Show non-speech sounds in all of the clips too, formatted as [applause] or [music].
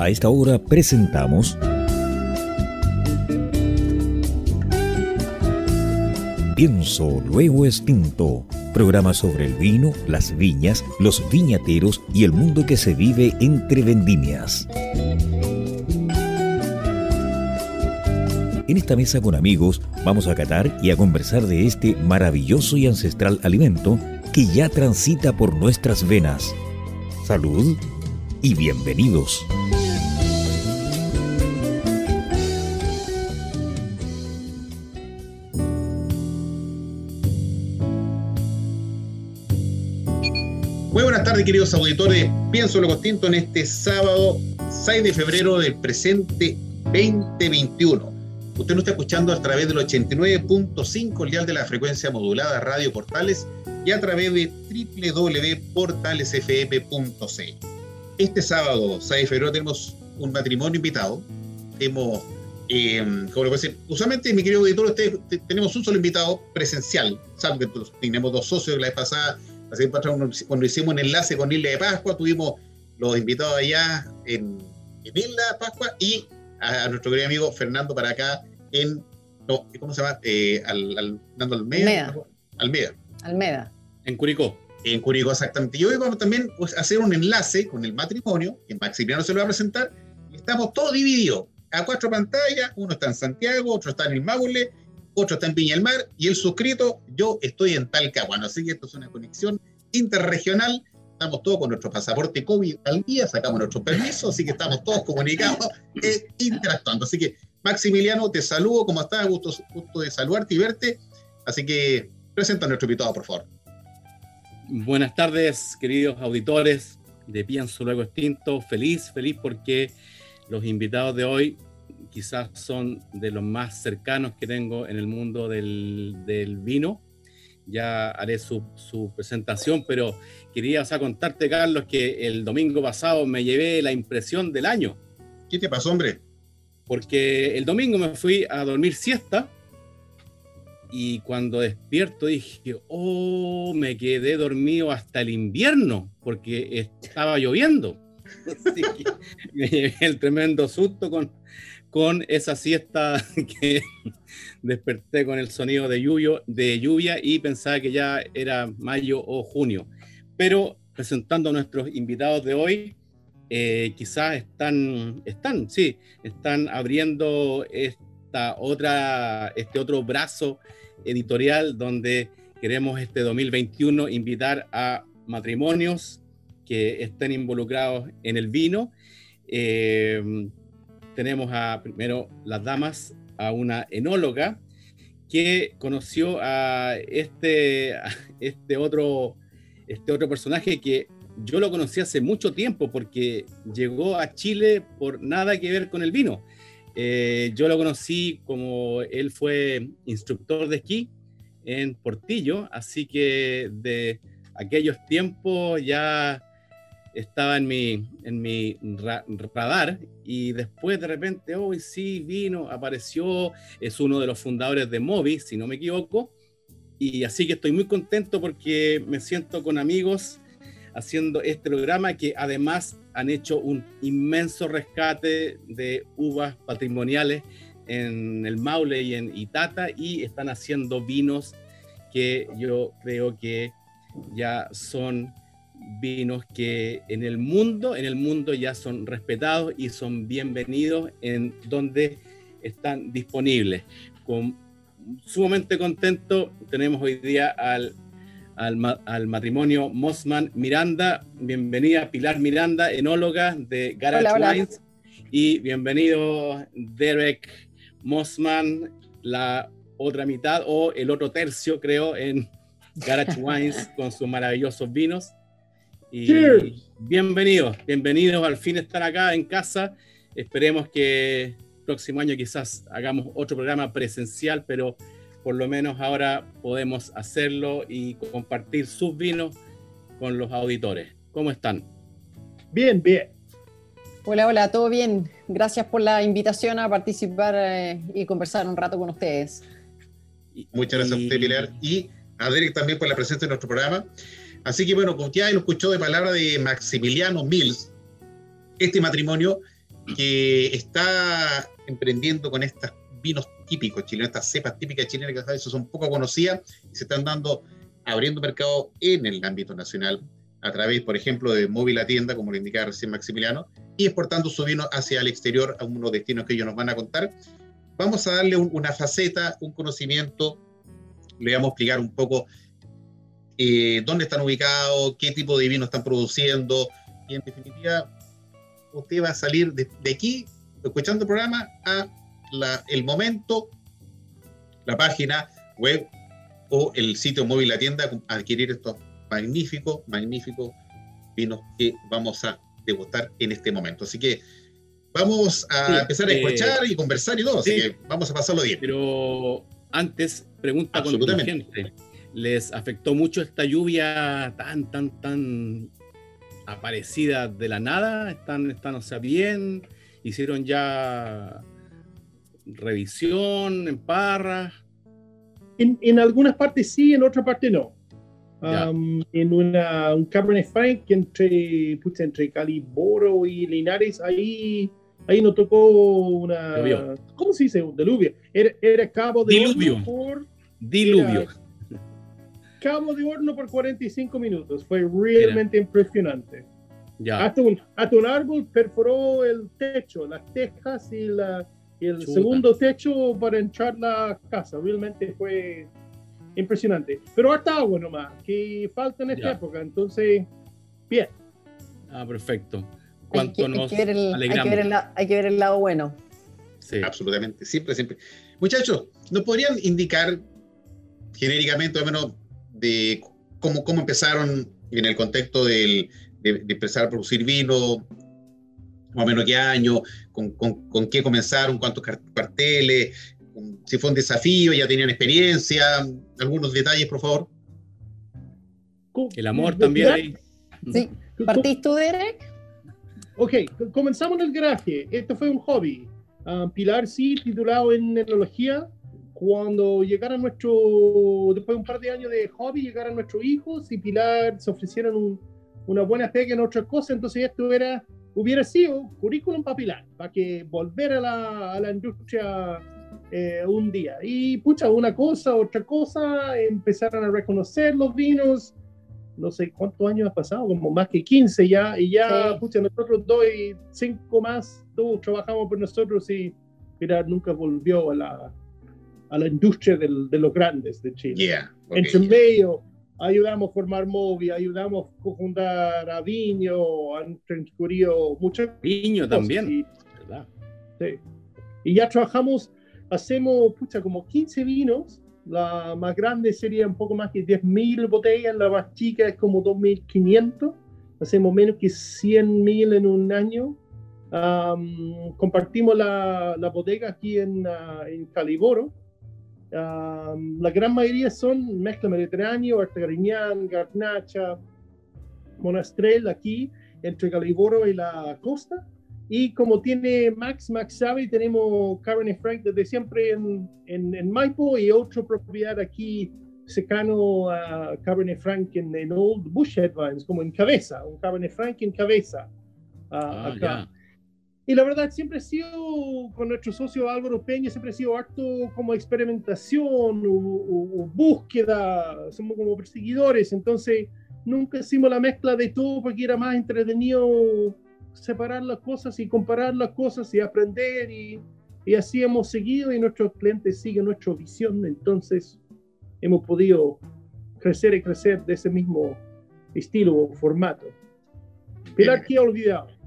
A esta hora presentamos Pienso Luego Extinto, programa sobre el vino, las viñas, los viñateros y el mundo que se vive entre vendimias. En esta mesa con amigos vamos a catar y a conversar de este maravilloso y ancestral alimento que ya transita por nuestras venas. Salud y bienvenidos. Queridos auditores. Pienso lo distinto en este sábado 6 de febrero del presente 2021. Usted nos está escuchando a través del 89.5 dial de la frecuencia modulada Radio Portales y a través de www.portalesfm.c. Este sábado, 6 de febrero, tenemos un matrimonio invitado. Tenemos, eh, como le puedo decir, usualmente, mi querido auditor, tenemos un solo invitado presencial. Saben que tenemos dos socios la vez pasada. Así cuando hicimos un enlace con Isla de Pascua, tuvimos los invitados allá en, en Isla de Pascua y a, a, nuestro querido amigo Fernando para acá en, no, ¿cómo se llama? Eh, al, al, Nando Almeida. Almeida. Almeida. En Curicó. En Curicó, exactamente. Y hoy vamos también pues, a hacer un enlace con el matrimonio, que Maximiliano se lo va a presentar, y estamos todos divididos a cuatro pantallas, uno está en Santiago, otro está en el Maule, otro está en Piña del Mar, y el suscrito, yo estoy en Talcahuano, así que esto es una conexión interregional, estamos todos con nuestro pasaporte COVID al día, sacamos nuestro permiso, así que estamos todos comunicados [laughs] e interactuando. Así que, Maximiliano, te saludo, ¿cómo estás? Gusto, gusto de saludarte y verte. Así que, presenta a nuestro invitado, por favor. Buenas tardes, queridos auditores de Pienso Luego Extinto. Feliz, feliz porque los invitados de hoy quizás son de los más cercanos que tengo en el mundo del, del vino. Ya haré su, su, presentación, pero quería o sea, contarte, Carlos, que el domingo pasado me llevé la impresión del año. ¿Qué te pasó, hombre? Porque el domingo me fui a dormir siesta y cuando despierto dije, oh, me quedé dormido hasta el invierno porque estaba lloviendo. [laughs] Así que me llevé el tremendo susto con, con esa siesta [laughs] que desperté con el sonido de lluvia, de lluvia y pensaba que ya era mayo o junio. Pero presentando a nuestros invitados de hoy, eh, quizás están, están, sí, están abriendo esta otra, este otro brazo editorial donde queremos este 2021 invitar a matrimonios que estén involucrados en el vino. Eh, tenemos a primero las damas, a una enóloga que conoció a este, a [laughs] este, otro, este otro personaje que yo lo conocí hace mucho tiempo porque llegó a Chile por nada que ver con el vino. Eh, yo lo conocí como él fue instructor de esquí en Portillo, así que de aquellos tiempos ya estaba en mi, en mi ra radar y después de repente, hoy sí, vino, apareció, es uno de los fundadores de Movi, si no me equivoco, y así que estoy muy contento porque me siento con amigos haciendo este programa que además han hecho un inmenso rescate de uvas patrimoniales en el Maule y en Itata y están haciendo vinos que yo creo que ya son vinos que en el mundo, en el mundo ya son respetados y son bienvenidos en donde están disponibles. Con, sumamente contento tenemos hoy día al al, al, matrimonio Mossman Miranda. Bienvenida Pilar Miranda, enóloga de Garage hola, hola. Wines. Y bienvenido Derek Mossman, la otra mitad o el otro tercio, creo, en Garage [laughs] Wines con sus maravillosos vinos. Y Cheers. bienvenidos, bienvenidos al fin estar acá en casa. Esperemos que próximo año quizás hagamos otro programa presencial, pero por lo menos ahora podemos hacerlo y compartir sus vinos con los auditores. ¿Cómo están? Bien, bien. Hola, hola, todo bien. Gracias por la invitación a participar eh, y conversar un rato con ustedes. Muchas gracias y... a usted, Pilar, y a Derek también por la presencia en nuestro programa. Así que bueno, ya lo escuchó de palabra de Maximiliano Mills, este matrimonio que está emprendiendo con estos vinos típicos chilenos, estas cepas típicas chilenas que veces son poco conocidas y se están dando, abriendo mercado en el ámbito nacional a través, por ejemplo, de móvil a tienda, como lo indicaba recién Maximiliano, y exportando su vino hacia el exterior a unos destinos que ellos nos van a contar. Vamos a darle una faceta, un conocimiento, le vamos a explicar un poco eh, dónde están ubicados, qué tipo de vino están produciendo, y en definitiva, usted va a salir de, aquí, escuchando el programa, a el momento, la página web o el sitio móvil, la tienda, a adquirir estos magníficos, magníficos vinos que vamos a degustar en este momento. Así que vamos a empezar a escuchar y conversar y todo, así que vamos a pasarlo bien. Pero antes, pregunta gente ¿Les afectó mucho esta lluvia tan, tan, tan aparecida de la nada? ¿Están, están o sea, bien? ¿Hicieron ya revisión en parras? En, en algunas partes sí, en otras partes no. en una, un Cabernet Franc entre, pucha, entre Caliboro y Linares, ahí, ahí nos tocó una. ¿Cómo se dice? Un diluvio. Era, era cabo de diluvio. por. Diluvio. Cabo de horno por 45 minutos. Fue realmente impresionante. Ya. Hasta, un, hasta un árbol perforó el techo, las tejas y la y el segundo techo para entrar la casa. Realmente fue impresionante. Pero harta agua nomás, que falta en esta época. Entonces, bien. Ah, perfecto. ¿Cuánto hay que, nos hay que, ver el, hay, que ver el, lado bueno. Sí. Absolutamente, siempre, siempre. Muchachos, ¿nos podrían indicar genéricamente, o menos, de cómo, cómo empezaron en el contexto del, de, de empezar a producir vino, más o menos qué año, con, con, qué comenzaron, cuántos carteles, si fue un desafío, ya tenían experiencia, algunos detalles, por favor. El amor también Sí, ¿partís tú, Derek? Ok, comenzamos en el garaje. Esto fue un hobby. Ah, Pilar sí, titulado en enología. Cuando llegaron nuestro, después de un par de años de hobby, llegaron nuestros hijos y Pilar se ofrecieron una buena pega en otras cosas, entonces esto era hubiera sido currículum papilar, para que volver a la, a la industria eh, un día. Y pucha, una cosa, otra cosa, empezaron a reconocer los vinos. No sé cuántos años ha pasado, como más que 15 ya, y ya, pucha, nosotros dos y cinco más, todos trabajamos por nosotros y mira, nunca volvió a la, a la industria del, de los grandes de Chile. Yeah, Entre medio, ayudamos a formar Movi, ayudamos a fundar a Viño, han transcurrido muchas Viño también, ¿verdad? Sí. Y ya trabajamos, hacemos, pucha, como 15 vinos, la más grande sería un poco más que 10.000 botellas, la más chica es como 2.500, hacemos menos que 100.000 en un año. compartimos la, la, bodega aquí en, uh, en Caliboro, la gran mayoría son mezcla mediterráneo, Artegariñán, Garnacha, Monastrell aquí, entre Galiboro y la costa. Y como tiene Max, Max sabe, tenemos Cabernet Franc desde siempre en, en, Maipo y otra propiedad aquí cercano a Cabernet Franc en, en Old Bush Vines, como en Cabeza, un Cabernet Franc en Cabeza. ah, acá. Y la verdad, siempre ha sido, con nuestro socio Álvaro Peña, siempre ha sido harto como experimentación o, búsqueda, somos como perseguidores, entonces nunca hicimos la mezcla de todo porque era más entretenido separar las cosas y comparar las cosas y aprender y, y así hemos seguido y nuestros clientes siguen nuestra visión, entonces hemos podido crecer y crecer de ese mismo estilo o formato. Pilar, ¿qué ha olvidado?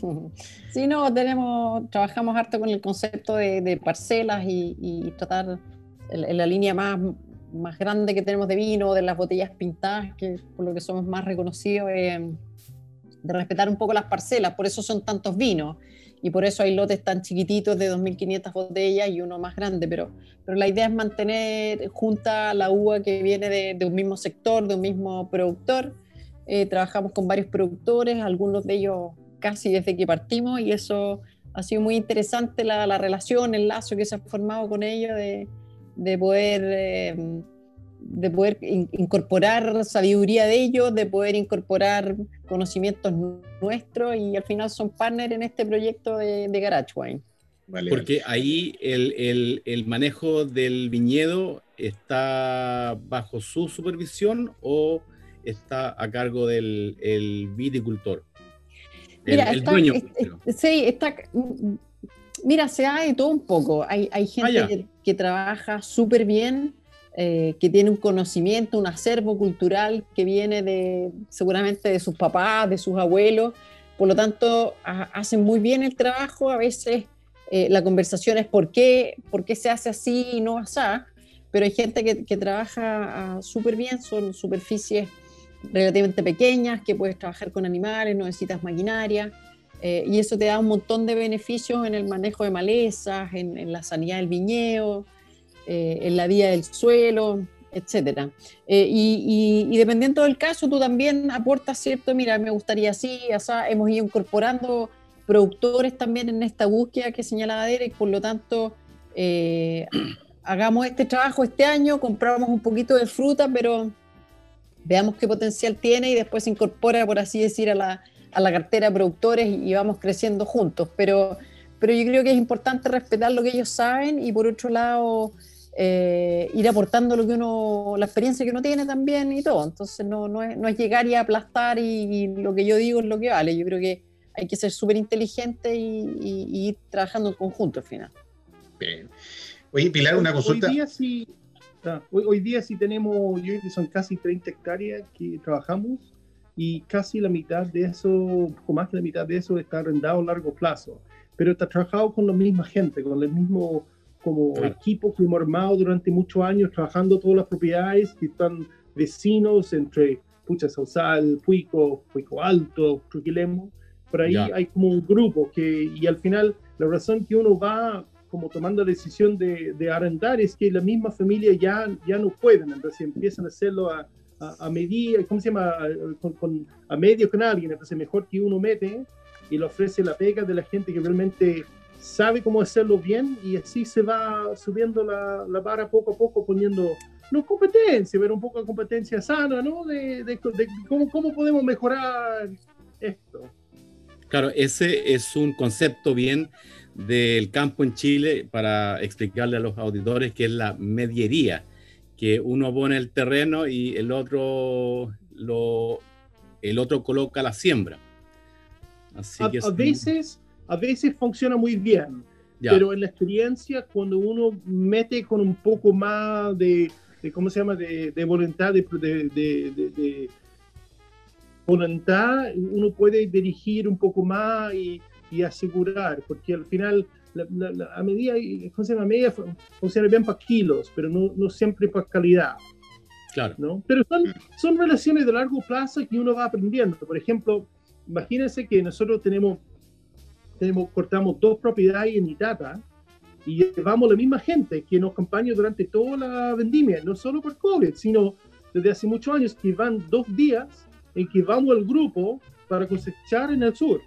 [laughs] Sí, no, tenemos, trabajamos harto con el concepto de, parcelas y, tratar en, la línea más, más grande que tenemos de vino, de las botellas pintadas, que por lo que somos más reconocidos, eh, de respetar un poco las parcelas, por eso son tantos vinos. Y por eso hay lotes tan chiquititos de 2.500 botellas y uno más grande, pero, pero la idea es mantener junta la uva que viene de, un mismo sector, de un mismo productor. Eh, trabajamos con varios productores, algunos de ellos casi desde que partimos y eso ha sido muy interesante la, la relación, el lazo que se ha formado con ellos de, de poder eh, de poder incorporar sabiduría de ellos, de poder incorporar conocimientos nuestros y al final son partners en este proyecto de, de Garage Wine. Porque ahí el, el, manejo del viñedo está bajo su supervisión o está a cargo del el viticultor. Mira, el, dueño. sí, está. Mira, se ha de todo un poco. Hay, hay gente ah, que, trabaja súper bien, eh, que tiene un conocimiento, un acervo cultural que viene de seguramente de sus papás, de sus abuelos. Por lo tanto, hacen muy bien el trabajo. A veces eh, la conversación es por qué, por qué se hace así y no así, pero hay gente que, trabaja ah, súper bien, son superficies relativamente pequeñas, que puedes trabajar con animales, no necesitas maquinaria, eh, y eso te da un montón de beneficios en el manejo de malezas, en, la sanidad del viñedo, eh, en la vida del suelo, etc. y, y, dependiendo del caso, tú también aportas cierto, mira, me gustaría así, así, hemos ido incorporando productores también en esta búsqueda que señalaba Derek, por lo tanto, eh, hagamos este trabajo este año, compramos un poquito de fruta, pero veamos qué potencial tiene y después se incorpora, por así decir, a la, a la cartera de productores y, vamos creciendo juntos. Pero, pero yo creo que es importante respetar lo que ellos saben y por otro lado... Eh, ir aportando lo que uno, la experiencia que uno tiene también y todo. Entonces no, no, es, no es llegar y aplastar y, lo que yo digo es lo que vale. Yo creo que hay que ser súper inteligente y, ir trabajando en conjunto al final. Bien. Oye, Pilar, una consulta. Hoy día sí, hoy, día sí tenemos, yo que son casi 30 hectáreas que trabajamos y casi la mitad de eso, o más de la mitad de eso está arrendado a largo plazo. Pero está trabajado con la misma gente, con el mismo como equipo que hemos armado durante muchos años, trabajando todas las propiedades que están vecinos entre Pucha Sausal, Puico, Puico Alto, Truquilemo. Por ahí hay como un grupo que, y al final la razón que uno va como tomando la decisión de, de arrendar es que la misma familia ya, ya no pueden, entonces empiezan a hacerlo a, a, medida, ¿cómo se llama? Con, a medio con alguien, entonces mejor que uno mete y le ofrece la pega de la gente que realmente sabe cómo hacerlo bien y así se va subiendo la, la vara poco a poco poniendo, no competencia, pero un poco de competencia sana, ¿no? De, de, de cómo, cómo podemos mejorar esto. Claro, ese es un concepto bien del campo en Chile para explicarle a los auditores que es la mediería, que uno pone el terreno y el otro lo el otro coloca la siembra. Así a, que a veces a veces funciona muy bien, pero en la experiencia cuando uno mete con un poco más de, cómo se llama de, voluntad de, de voluntad uno puede dirigir un poco más y, asegurar, porque al final a medida, funciona, a medida funciona bien para kilos, pero no, no siempre para calidad. Claro. ¿no? Pero son, son relaciones de largo plazo que uno va aprendiendo. Por ejemplo, imagínense que nosotros tenemos, tenemos cortamos dos propiedades en Itata y llevamos la misma gente que nos acompaña durante toda la vendimia, no solo por COVID, sino desde hace muchos años que van dos días en que vamos al grupo para cosechar en el sur.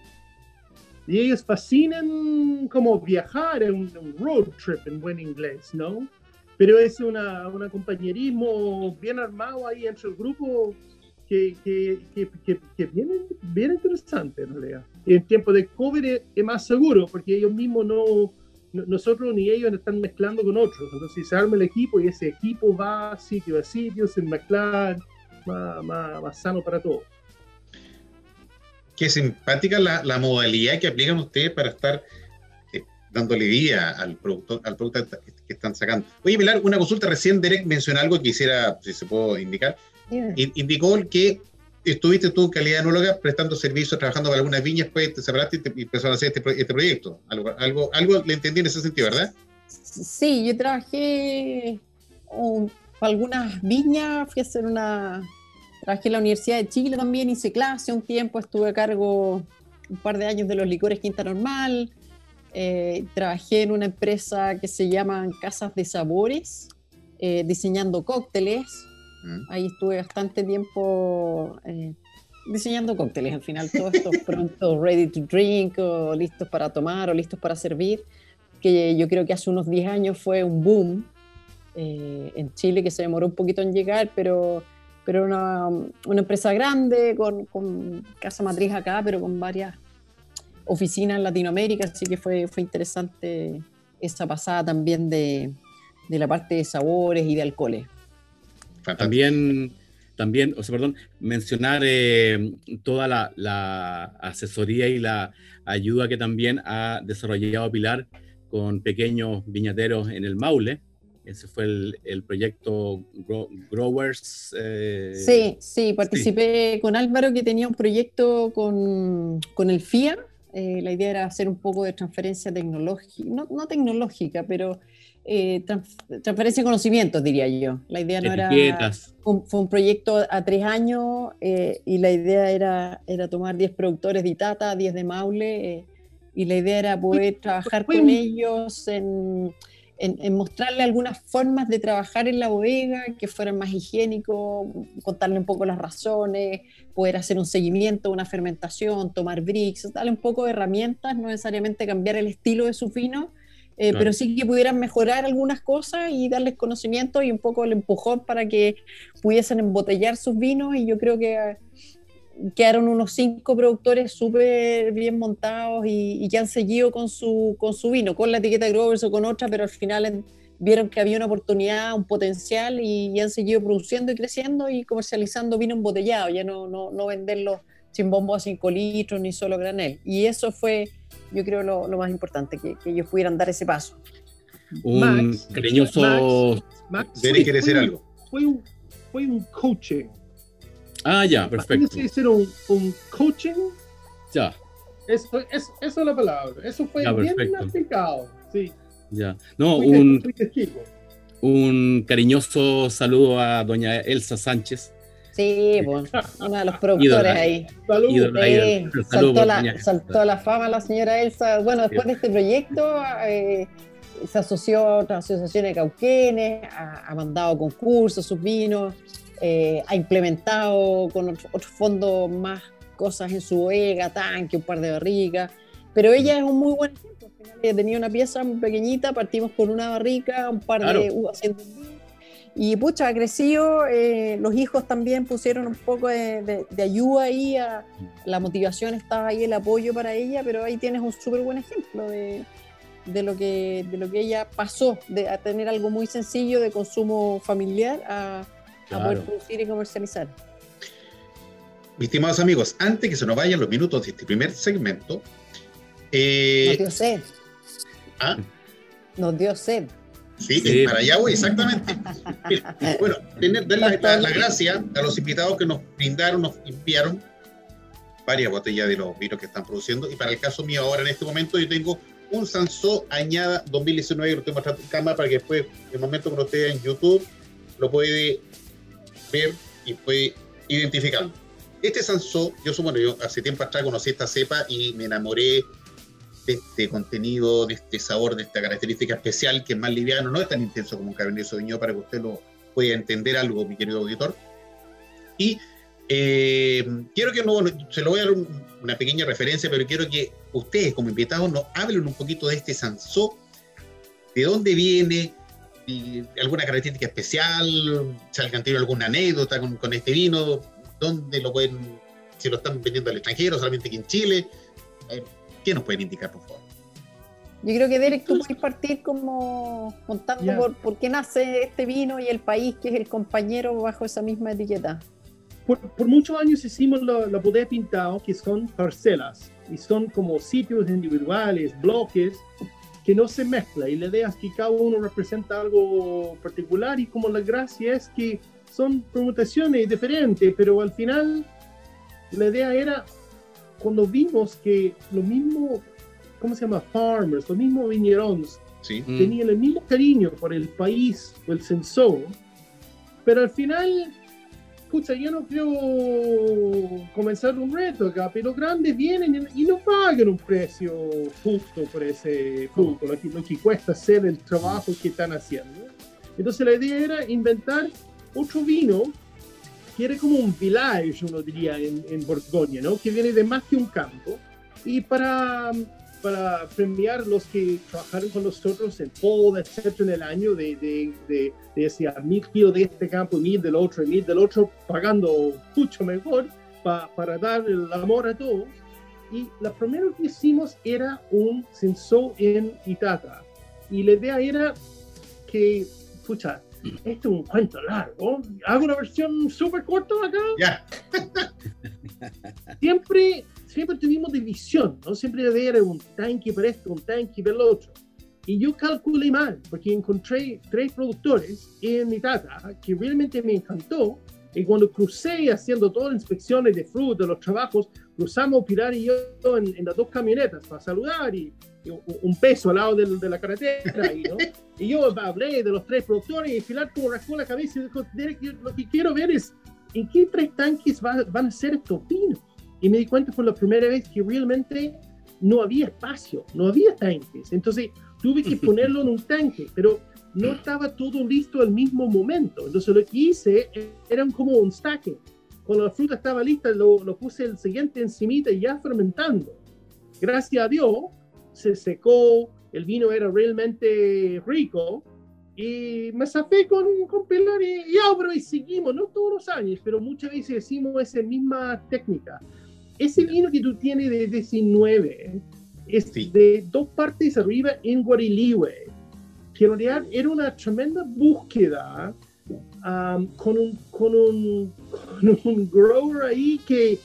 Y ellos fascinan como viajar en un road trip en buen inglés, ¿no? Pero es una, un compañerismo bien armado ahí entre el grupo que, que, que, que, bien, bien, interesante en realidad. En tiempo de COVID es, más seguro porque ellos mismos no, nosotros ni ellos están mezclando con otros. Entonces se arma el equipo y ese equipo va sitio a sitio sin mezclar más, sano para todos. Qué simpática la, la, modalidad que aplican ustedes para estar eh, dándole vida al producto, al producto que están sacando. Oye, Pilar, una consulta recién, Derek mencionó algo que quisiera, si se puedo indicar. Indicó que estuviste tú en calidad de enóloga prestando servicios, trabajando para algunas viñas, pues te separaste y, empezaron a hacer este, este, proyecto. Algo, algo, algo le entendí en ese sentido, ¿verdad? Sí, yo trabajé un, algunas viñas, fui a hacer una... Trabajé en la Universidad de Chile también, hice clase un tiempo, estuve a cargo un par de años de los licores Quinta Normal, eh, trabajé en una empresa que se llama Casas de Sabores, eh, diseñando cócteles. Mm. Ahí estuve bastante tiempo eh, diseñando cócteles. Al final, todos estos [laughs] pronto ready to drink, o listos para tomar, o listos para servir, que yo creo que hace unos 10 años fue un boom eh, en Chile, que se demoró un poquito en llegar, pero, pero una, una empresa grande, con, con, casa matriz acá, pero con varias oficinas en Latinoamérica, así que fue, fue interesante esa pasada también de, de la parte de sabores y de alcoholes. También, también, o sea, perdón, mencionar eh, toda la, la, asesoría y la ayuda que también ha desarrollado Pilar con pequeños viñateros en el Maule. Ese fue el, el proyecto Growers. Eh, sí, sí, participé sí. con Álvaro que tenía un proyecto con, con el FIA. Eh, la idea era hacer un poco de transferencia tecnológica, no, no tecnológica, pero eh, trans, transferencia de conocimientos, diría yo. La idea no era... Un, fue un proyecto a tres años eh, y la idea era, era tomar 10 productores de Itata, 10 de Maule, eh, y la idea era poder trabajar con ellos en, en, en, mostrarle algunas formas de trabajar en la bodega que fueran más higiénicos, contarle un poco las razones, poder hacer un seguimiento, una fermentación, tomar bricks, darle un poco de herramientas, no necesariamente cambiar el estilo de su vino, eh, claro. pero sí que pudieran mejorar algunas cosas y darles conocimiento y un poco el empujón para que pudiesen embotellar sus vinos y yo creo que quedaron unos cinco productores súper bien montados y, y, que han seguido con su, con su vino, con la etiqueta Grovers o con otra, pero al final en, vieron que había una oportunidad, un potencial y, y, han seguido produciendo y creciendo y comercializando vino embotellado, ya no, no, no venderlo sin bombo a 5 litros ni solo granel. Y eso fue, yo creo, lo, lo más importante, que, que, ellos pudieran dar ese paso. Un Max, cariñoso... Max, Max Debe algo. Fue un, fue un coaching. Ah, ya, perfecto. Tienes que un, un coaching. Ya. Eso, eso, eso, es la palabra. Eso fue ya, bien explicado. Sí. Ya. No, fui un, un cariñoso saludo a doña Elsa Sánchez. Sí, pues, [laughs] uno de los productores ahí. Sí, saltó, la, saltó la fama la señora Elsa. Bueno, después de este proyecto eh, se asoció a otras asociaciones de cauquenes, ha, ha mandado concursos, sus vinos, eh, ha implementado con otros otro fondos más cosas en su bodega, tanque, un par de barricas. Pero ella es un muy buen ejemplo. Al final ella tenía una pieza muy pequeñita, partimos con una barrica, un par claro. de uvas haciendo y pucha, ha crecido, eh, los hijos también pusieron un poco de, de, de, ayuda ahí, a, la motivación estaba ahí, el apoyo para ella, pero ahí tienes un súper buen ejemplo de, de, lo que, de lo que ella pasó, de a tener algo muy sencillo de consumo familiar a, claro. a poder producir y comercializar. Mis estimados amigos, antes que se nos vayan los minutos de este primer segmento, eh, nos dio sed. ¿Ah? Nos dio sed. Sí, sí, para allá voy, exactamente. [laughs] bueno, tener, dar la, la, la, gracia a los invitados que nos brindaron, nos enviaron varias botellas de los vinos que están produciendo. Y para el caso mío, ahora en este momento, yo tengo un Sansó Añada 2019 que lo mostrando en cámara para que después, en el momento que lo esté en YouTube, lo puede ver y puede identificar. Este Sansó, yo, bueno, yo hace tiempo atrás conocí esta cepa y me enamoré de este contenido, de este sabor, de esta característica especial que es más liviano, no es tan intenso como un Cabernet Sauvignon para que usted lo pueda entender algo, mi querido auditor. Y eh, quiero que no, se lo voy a dar un, una pequeña referencia, pero quiero que ustedes como invitados nos hablen un poquito de este Sansó, de dónde viene, y alguna característica especial, si han tenido alguna anécdota con, con este vino, dónde lo pueden, si lo están vendiendo al extranjero, solamente aquí en Chile. Eh, ¿Qué nos pueden indicar, por favor? Yo creo que Derek, tú puedes partir como contando yeah. por, por, qué nace este vino y el país que es el compañero bajo esa misma etiqueta. Por, por muchos años hicimos la, la bodega pintado, que son parcelas, y son como sitios individuales, bloques, que no se mezcla. Y la idea es que cada uno representa algo particular y como la gracia es que son permutaciones diferentes, pero al final la idea era cuando vimos que lo mismo, ¿cómo se llama? Farmers, los mismos viñerones, sí. tenían el mismo cariño por el país o el sensor, pero al final, pucha, yo no quiero comenzar un reto acá, pero grandes vienen y no pagan un precio justo por ese fruto, lo que, lo que cuesta hacer el trabajo que están haciendo. Entonces la idea era inventar otro vino que era como un village, uno diría, en, en Borgoña, ¿no? Que viene de más que un campo. Y para para premiar los que trabajaron con nosotros en todo, etcétera, en el año, de, de, de, de decir, mil kilos de este campo, mil del otro, mil del otro, pagando mucho mejor para dar el amor a todos. Y lo primero que hicimos era un sensor en Itata. Y la idea era que, escucha, esto es un cuento largo. Hago una versión súper corta acá. Ya. [laughs] siempre, siempre tuvimos división, ¿no? Siempre era un tanque para esto, un tanque para el otro. Y yo calculé mal, porque encontré tres productores en Itata que realmente me encantó. Y cuando crucé haciendo todas las inspecciones de fruta, los trabajos, cruzamos Pilar y yo en, en las dos camionetas para saludar y, y un peso al lado de, de la carretera. Y, ¿no? y, yo hablé de los tres productores y Pilar como rascó la cabeza y dijo, lo que quiero ver es en qué tres tanques va, van a ser estos vinos. Y me di cuenta por la primera vez que realmente no había espacio, no había tanques. Entonces tuve que [laughs] ponerlo en un tanque, pero no estaba todo listo al mismo momento. Entonces lo que hice era como un stacking. Cuando la fruta estaba lista, lo, lo puse el siguiente encimita y ya fermentando. Gracias a Dios, se secó, el vino era realmente rico y me zafé con, con Pilar y, y ahora y seguimos, no todos los años, pero muchas veces decimos esa misma técnica. Ese vino que tú tienes de 19 es Sí. de dos partes arriba en Guarilihue, que en realidad era una tremenda búsqueda con, un, con, un, con un grower ahí que,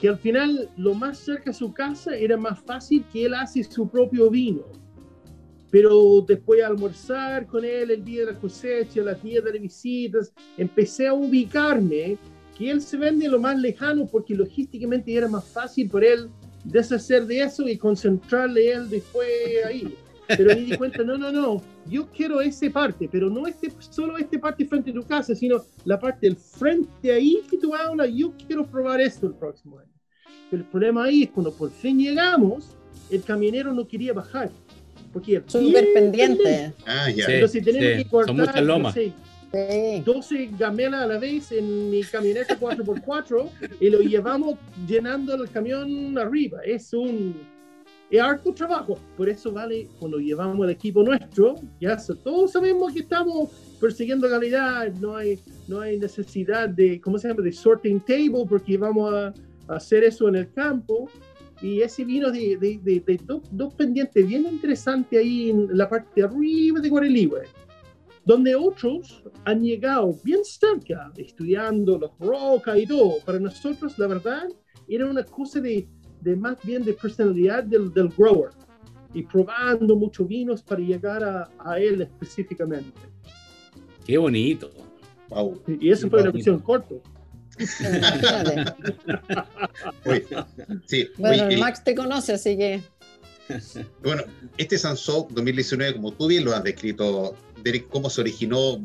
que al final lo más cerca a su casa era más fácil que él hace su propio vino. Pero después de almorzar con él el día de la cosecha, las días de visitas, empecé a ubicarme que él se vende lo más lejano porque logísticamente era más fácil por él deshacer de eso y concentrarle él después ahí. Pero me di cuenta, no, no, no, yo quiero esa parte, pero no este, solo esta parte frente a tu casa, sino la parte del frente ahí que tú hablas, yo quiero probar esto el próximo año. Pero el problema ahí es cuando por fin llegamos, el camionero no quería bajar. Porque es Súper bien pendiente. Ah, ya. Sí. Entonces tenemos sí, que cortar son muchas lomas. no sé, Sí. 12 gamelas a la vez en mi camioneta 4x4 y lo llevamos llenando el camión arriba. Es un es harto trabajo. Por eso vale cuando llevamos el equipo nuestro, ya todos sabemos que estamos persiguiendo calidad, no hay, no hay necesidad de, ¿cómo se llama? De sorting table porque vamos a, a hacer eso en el campo. Y ese vino de, de, de- de dos, dos pendientes bien interesante ahí en la parte de arriba de Guarilihue donde otros han llegado bien cerca, estudiando los rocas y todo. Para nosotros, la verdad, era una cosa de, de más bien de personalidad del, del grower y probando muchos vinos para llegar a, a él específicamente. Qué bonito. Wow. Y eso Qué fue una bonito. versión corta. [laughs] Sí, Bueno, el el- Max te conoce, así que [laughs] Bueno, este Sansou 2019, como tú bien lo has descrito, Derek, cómo se originó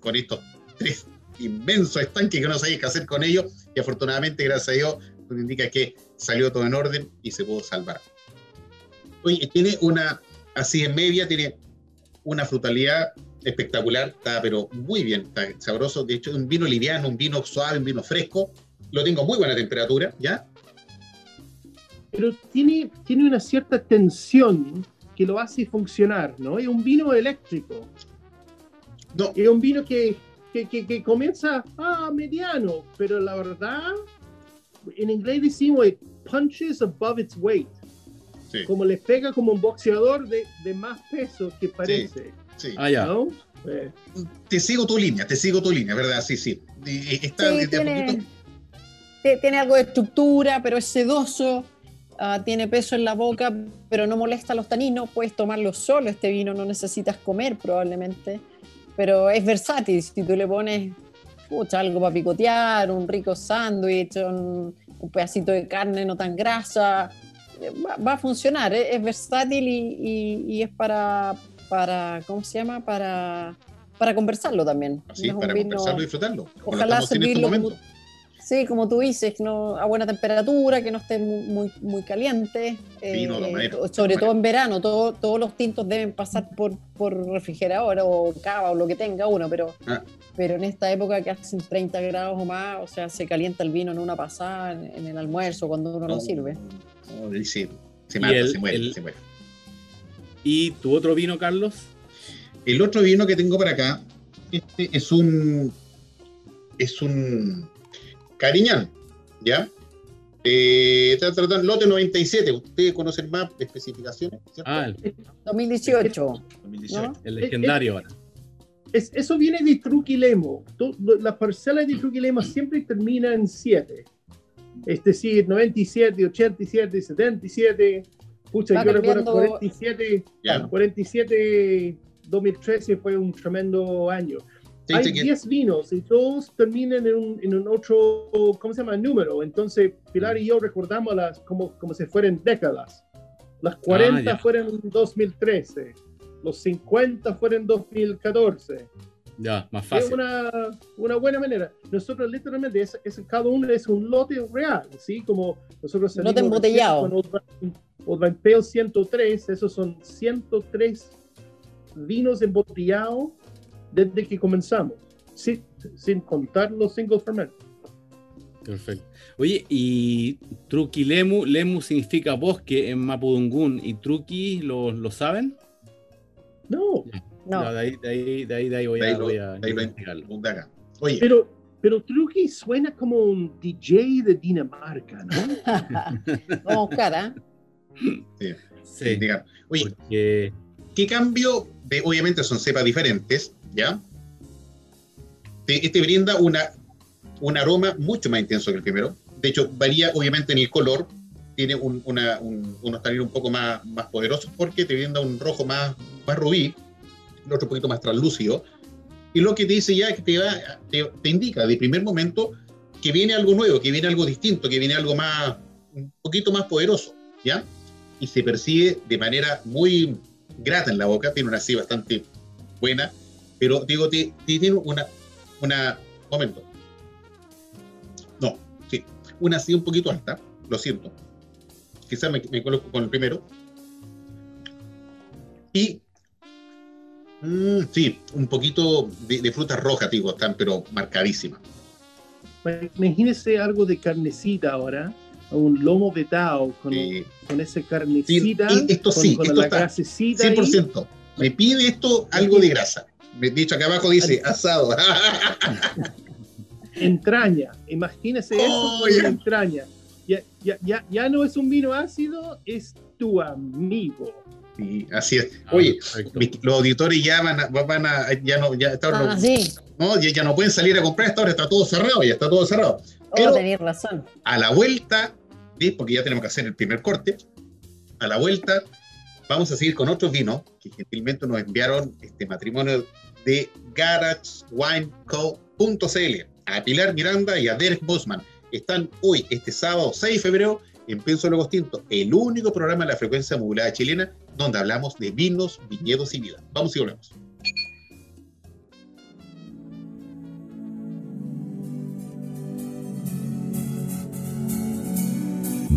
con estos tres inmensos estanques que no sabías qué hacer con ellos, y afortunadamente, gracias a Dios, nos indica que salió todo en orden y se pudo salvar. Oye, tiene una, así en media, tiene una frutalidad espectacular, está pero muy bien, está sabroso, de hecho un vino liviano, un vino suave, un vino fresco, lo tengo a muy buena temperatura, ¿ya? Pero tiene, tiene una cierta tensión que lo hace funcionar, ¿no? Es un vino eléctrico. No, Es un vino que, que, que, que comienza ah, mediano, pero la verdad, en inglés decimos it punches above its weight. sí, Como le pega como un boxeador de, de más peso que parece. sí. Ah, ya. ¿no? Eh, te sigo tu línea, te sigo tu línea, ¿verdad? Sí, sí. Está Sí, tiene, tiene algo de estructura, pero es sedoso, ah, tiene peso en la boca, pero no molesta a los taninos. Puedes tomarlo solo, este vino, no necesitas comer probablemente, pero es versátil. Si tú le pones pucha, algo para picotear, un rico sándwich, un, un pedacito de carne no tan grasa, eh, va, va a funcionar. Es, es versátil y, y- y es para, para, ¿cómo se llama? Para, para conversarlo también. No para vino- conversarlo y disfrutarlo. Ojalá este servirlo como, sí, como tú dices, no, a buena temperatura, que no esté muy, muy, muy caliente. eh, Vino de manera, de sobre todo en verano, todo- todos los tintos deben pasar por, por refrigerador o cava o lo que tenga uno, pero, Ah. pero en esta época que hacen 30 grados o más, o sea, se calienta el vino en una pasada, en, en el almuerzo, cuando uno lo No, sirve. no, sí, se mata, el- se muere, el- se muere. ¿Y tu otro vino, Carlos? El otro vino que tengo para acá, este es un. Es un. Cariñán, ¿ya? Eh, tra- tra- tra- lote 97. Ustedes conocen más especificaciones, ¿cierto? Ah, el, 2018. 2018. ¿no? el legendario ahora. Es- eso viene de Truquilemo. Las parcelas de Truquilemo siempre terminan en 7. Es decir, 97, 87, 77. Pucha, Va yo recuerdo cambiando- 47, Ya. 47, 2013 fue un tremendo año. Sí, Hay sí, que- 10 vinos y todos terminan en un, en un otro, ¿cómo se llama? Número. Entonces, Pilar y yo recordamos las como, como si fueran décadas. Las 40 Ah, fueron en 2013, los 50 fueron en 2014. Ya, más Es fácil. una, una buena manera. Nosotros literalmente, es, es- cada uno es un lote real, ¿sí? Como nosotros Lote salimos embotellado. recién con Old Vine- Old Vine Pale 103, esos son 103 vinos embotellados desde que comenzamos, sin, sin contar los single ferment. Perfecto. Oye, y Truqui Lemu, Lemu significa bosque en Mapudungún, y Truqui, ¿lo, lo saben? No, No. Ya, de, ahí, de, ahí, de ahí, de ahí voy de ahí a, lo- voy a de ahí lo investigarlo. lo acá. Oye, pero, pero Truqui suena como un DJ de Dinamarca, ¿no? [laughs] Vamos a buscar, ¿ah? Sí, oye, porque ¿qué cambio? De, obviamente son cepas diferentes, ¿ya? Te- Este brinda una, un aroma mucho más intenso que el primero. De hecho, varía obviamente en el color. Tiene un, una, un- unos taninos un poco más, más poderosos porque te brinda un rojo más, más rubí, el otro un poquito más translúcido. Y lo que te dice ya que te, va- te, te indica de primer momento que viene algo nuevo, que viene algo distinto, que viene algo más, un poquito más poderoso, ¿ya? Y se percibe de manera muy grata en la boca, tiene una así bastante buena, pero digo, ti- ti- tiene una, una, momento. No, sí, una así un poquito alta, lo siento. Quizás me, me coloco con el primero. Y, mm, sí, un poquito de, de frutas rojas, digo, están pero marcadísimas. Imagínese algo de carnecita ahora, un lomo vetado con, Eh, con esa carnecita, Sí, esto con, sí, con esto la está grasecita ahí. 100%. Me pide esto algo de grasa. Me dicho acá abajo dice asado. [laughs] entraña. Imagínese eso Oh, entraña. Ya, ya, ya, ya no es un vino ácido, es tu amigo. Sí, así es. Ah, Oye, los auditores ya van a, van a ya no, ya, Ah, no, sí. no, ya, ya no pueden salir a comprar, esta hora está todo cerrado, ya está todo cerrado. Oh, Pero razón. a la vuelta, ¿sí? porque ya tenemos que hacer el primer corte, a la vuelta vamos a seguir con otros vinos que gentilmente nos enviaron este matrimonio de garagewineco.cl a Pilar Miranda y a Derek Bosman. Están hoy, este sábado 6 de febrero, en Pienso Logos Tinto, el único programa de la frecuencia modulada chilena donde hablamos de vinos, viñedos y vida. Vamos y volvemos.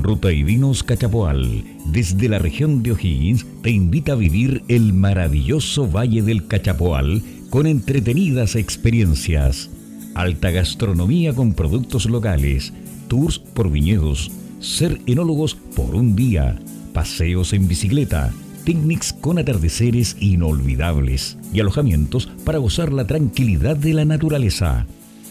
Ruta y Vinos Cachapoal, desde la región de O'Higgins, te invita a vivir el maravilloso Valle del Cachapoal con entretenidas experiencias, alta gastronomía con productos locales, tours por viñedos, ser enólogos por un día, paseos en bicicleta, picnics con atardeceres inolvidables y alojamientos para gozar la tranquilidad de la naturaleza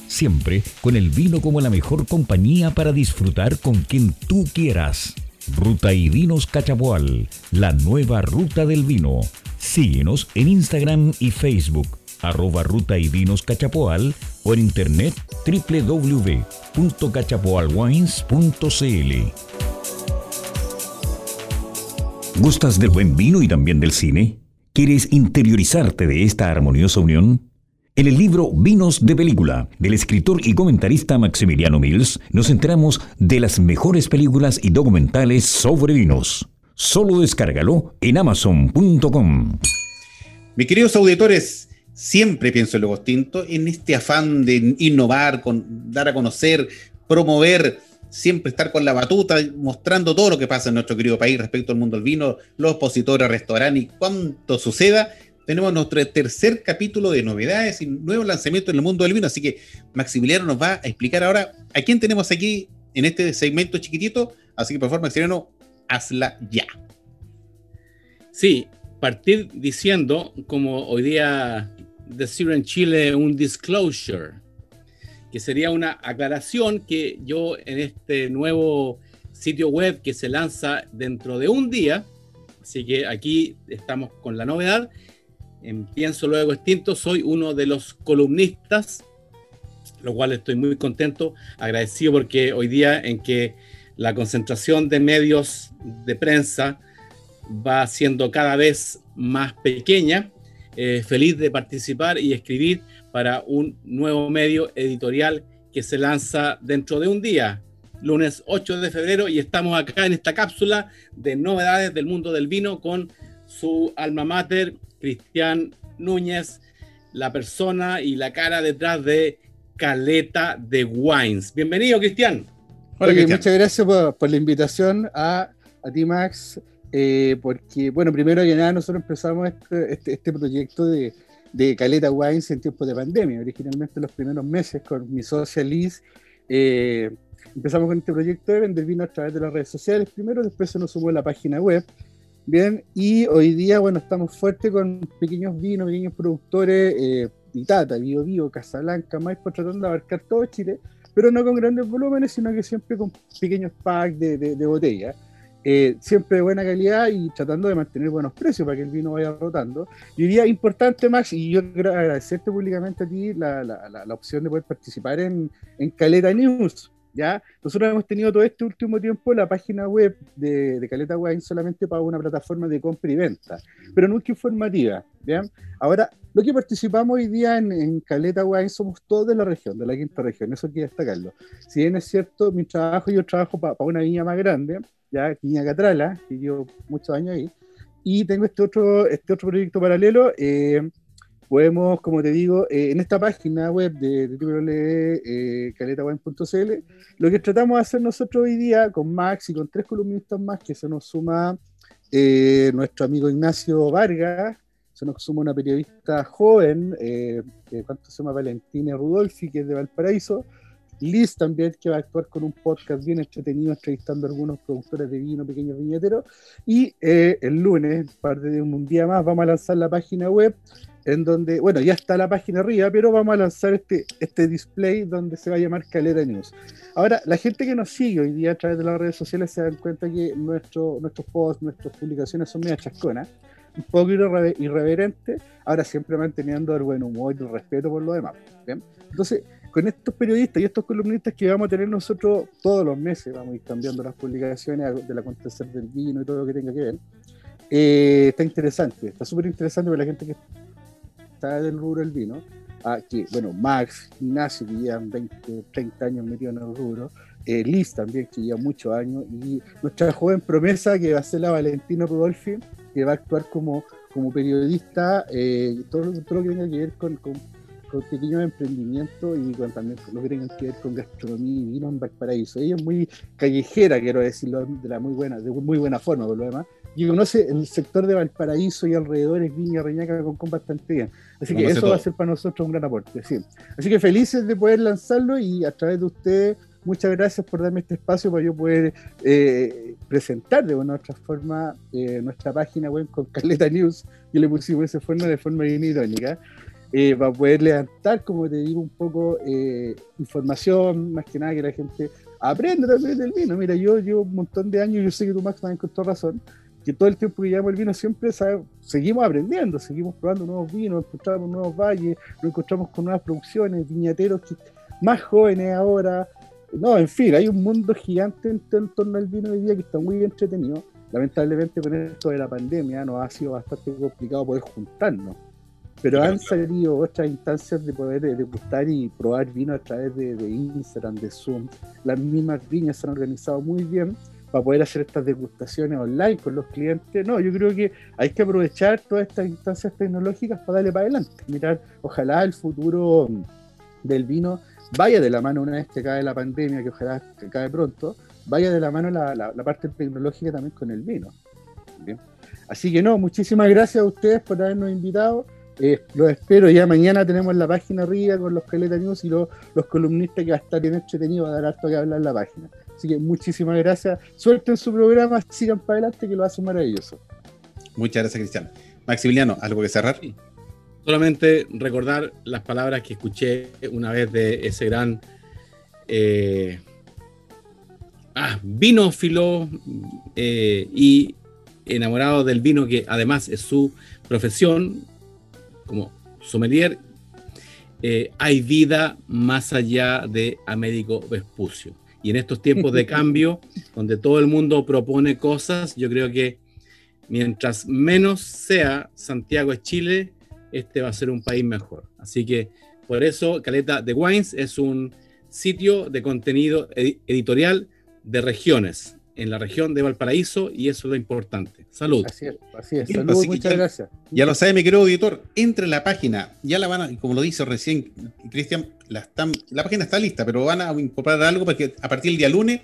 siempre con el vino como la mejor compañía para disfrutar con quien tú quieras. Ruta y Vinos Cachapoal, la nueva ruta del vino. Síguenos en Instagram y Facebook, arroba Ruta y Vinos Cachapoal o en internet www.cachapoalwines.cl. ¿Gustas del buen vino y también del cine? ¿Quieres interiorizarte de esta armoniosa unión? En el libro Vinos de Película, del escritor y comentarista Maximiliano Mills, nos enteramos de las mejores películas y documentales sobre vinos. Solo descárgalo en amazon.com. Mis queridos auditores, siempre pienso en Logos Tinto, en este afán de innovar, con, dar a conocer, promover, siempre estar con la batuta, mostrando todo lo que pasa en nuestro querido país respecto al mundo del vino, los expositores, restaurantes y cuánto suceda. Tenemos nuestro tercer capítulo de novedades y nuevos lanzamientos en el mundo del vino. Así que Maximiliano nos va a explicar ahora a quién tenemos aquí en este segmento chiquitito. Así que por favor, Maximiliano, hazla ya. Sí, partir diciendo, como hoy día decir en Chile, un disclosure, que sería una aclaración que yo en este nuevo sitio web que se lanza dentro de un día, así que aquí estamos con la novedad, en Pienso Luego Extinto, soy uno de los columnistas, lo cual estoy muy contento, agradecido porque hoy día en que la concentración de medios de prensa va siendo cada vez más pequeña, eh, feliz de participar y escribir para un nuevo medio editorial que se lanza dentro de un día, lunes 8 de febrero, y estamos acá en esta cápsula de novedades del mundo del vino con su alma mater, Cristian Núñez, la persona y la cara detrás de Caleta de Wines. Bienvenido, Cristian. Hola, Muchas gracias por, la invitación a, a ti, Max, eh, porque, bueno, primero que nada, nosotros empezamos este, este, este proyecto de, de, Caleta Wines en tiempos de pandemia. Originalmente, los primeros meses, con mi socia Liz, eh, empezamos con este proyecto de vender vino a través de las redes sociales primero, después se nos sumó la página web Bien, y hoy día, bueno, estamos fuertes con pequeños vinos, pequeños productores, eh, Itata, Bio Bio, Casablanca, Maipo, tratando de abarcar todo Chile, pero no con grandes volúmenes, sino que siempre con pequeños packs de, de, botella. Eh, siempre de buena calidad y tratando de mantener buenos precios para que el vino vaya rotando. Y hoy día importante, Max, y yo quiero agradecerte públicamente a ti la, la, la, opción de poder participar en, en Caleta News, ¿ya? Nosotros hemos tenido todo este último tiempo la página web de, Caleta Wine solamente para una plataforma de compra y venta, pero nunca informativa, ¿bien? Ahora, lo que participamos hoy día en, Caleta Wine somos todos de la región, de la quinta región, eso quiero destacarlo. Si bien es cierto, mi trabajo, yo trabajo para una viña más grande, ya, Viña Catrala, que llevo muchos años ahí, y tengo este otro, este otro proyecto paralelo, eh, podemos, como te digo, eh, en esta página web de www.caletawine.cl, lo que tratamos de hacer nosotros hoy día con Max y con tres columnistas más, que se nos suma eh, nuestro amigo Ignacio Vargas, se nos suma una periodista joven, eh, ¿cuánto se llama? Valentina Rudolfi, que es de Valparaíso, Liz también, que va a actuar con un podcast bien entretenido, entrevistando a algunos productores de vino, pequeños viñeteros. Y el lunes, parte de un día más, vamos a lanzar la página web en donde, bueno, ya está la página arriba, pero vamos a lanzar este, este display donde se va a llamar Calera News. Ahora, la gente que nos sigue hoy día a través de las redes sociales se dan cuenta que nuestro, nuestros posts, nuestras publicaciones son media chasconas, un poco irreverentes, ahora siempre manteniendo el buen humor y el respeto por lo demás. Entonces, con estos periodistas y estos columnistas que vamos a tener nosotros todos los meses, vamos a ir cambiando las publicaciones del acontecer del vino y todo lo que tenga que ver. Eh, está interesante, está súper interesante para la gente que del rubro del vino, que, bueno, Max, Ignacio, que llevan 20, 30 años metidos en el rubro, eh, Liz también, que lleva muchos años, y nuestra joven promesa, que va a ser la Valentina Rudolfi, que va a actuar como, como periodista, eh, todo, todo, lo que tenga que ver con, con, pequeños emprendimientos y con, también con lo que tenga que ver con gastronomía y vino en Valparaíso. Ella es muy callejera, quiero decirlo de la muy buena, de muy buena forma, por lo demás, y conoce el sector de Valparaíso y alrededores, Viña Reñaca, con, con bastante bien. Así que eso va a ser para nosotros un gran aporte. Sí. Así que felices de poder lanzarlo y a través de ustedes, muchas gracias por darme este espacio para yo poder eh, presentar de una u otra forma eh, nuestra página web con Caleta News, y le pusimos ese forma de forma bien irónica. Eh, para poder levantar, como te digo, un poco información, más que nada que la gente aprenda también del vino. Mira, yo llevo un montón de años, yo sé que tú, Max, también con toda razón, que todo el tiempo que llevamos el vino siempre seguimos aprendiendo, seguimos probando nuevos vinos, encontramos nuevos valles, nos encontramos con nuevas producciones, viñateros más jóvenes ahora. No, en fin, hay un mundo gigante en, torno al vino hoy día que está muy entretenido. Lamentablemente con esto de la pandemia nos ha sido bastante complicado poder juntarnos. Pero han salido otras instancias de poder degustar y probar vino a través de, de Instagram, de Zoom. Las mismas viñas se han organizado muy bien para poder hacer estas degustaciones online con los clientes. No, yo creo que hay que aprovechar todas estas instancias tecnológicas para darle para adelante. Mirar, ojalá el futuro del vino vaya de la mano una vez que acabe la pandemia, que ojalá que acabe pronto, vaya de la mano la, la, parte tecnológica también con el vino. Así que no, muchísimas gracias a ustedes por habernos invitado. Eh, los espero, ya mañana tenemos la página arriba con los Caleta News y los, los columnistas que va a estar bien entretenido, a dar harto que hablar en la página. Así que muchísimas gracias. Suerte en su programa, sigan para adelante que lo hace maravilloso. Muchas gracias, Cristian. Maximiliano, ¿algo que cerrar? Solamente recordar las palabras que escuché una vez de ese gran eh, ah, vinófilo eh, y enamorado del vino, que además es su profesión como sommelier. Eh, hay vida más allá de Américo Vespucio. Y en estos tiempos de [laughs] cambio, donde todo el mundo propone cosas, yo creo que mientras menos sea Santiago de Chile, este va a ser un país mejor. Así que por eso Caleta de Wines es un sitio de contenido editorial de regiones, en la región de Valparaíso, y eso es lo importante. Salud. Así es, así es. Salud, muchas ya, gracias. Ya lo sabe, mi querido auditor, entre en la página, ya la van a, como lo dice recién Cristian, la, la página está lista, pero van a incorporar algo porque a partir del día lunes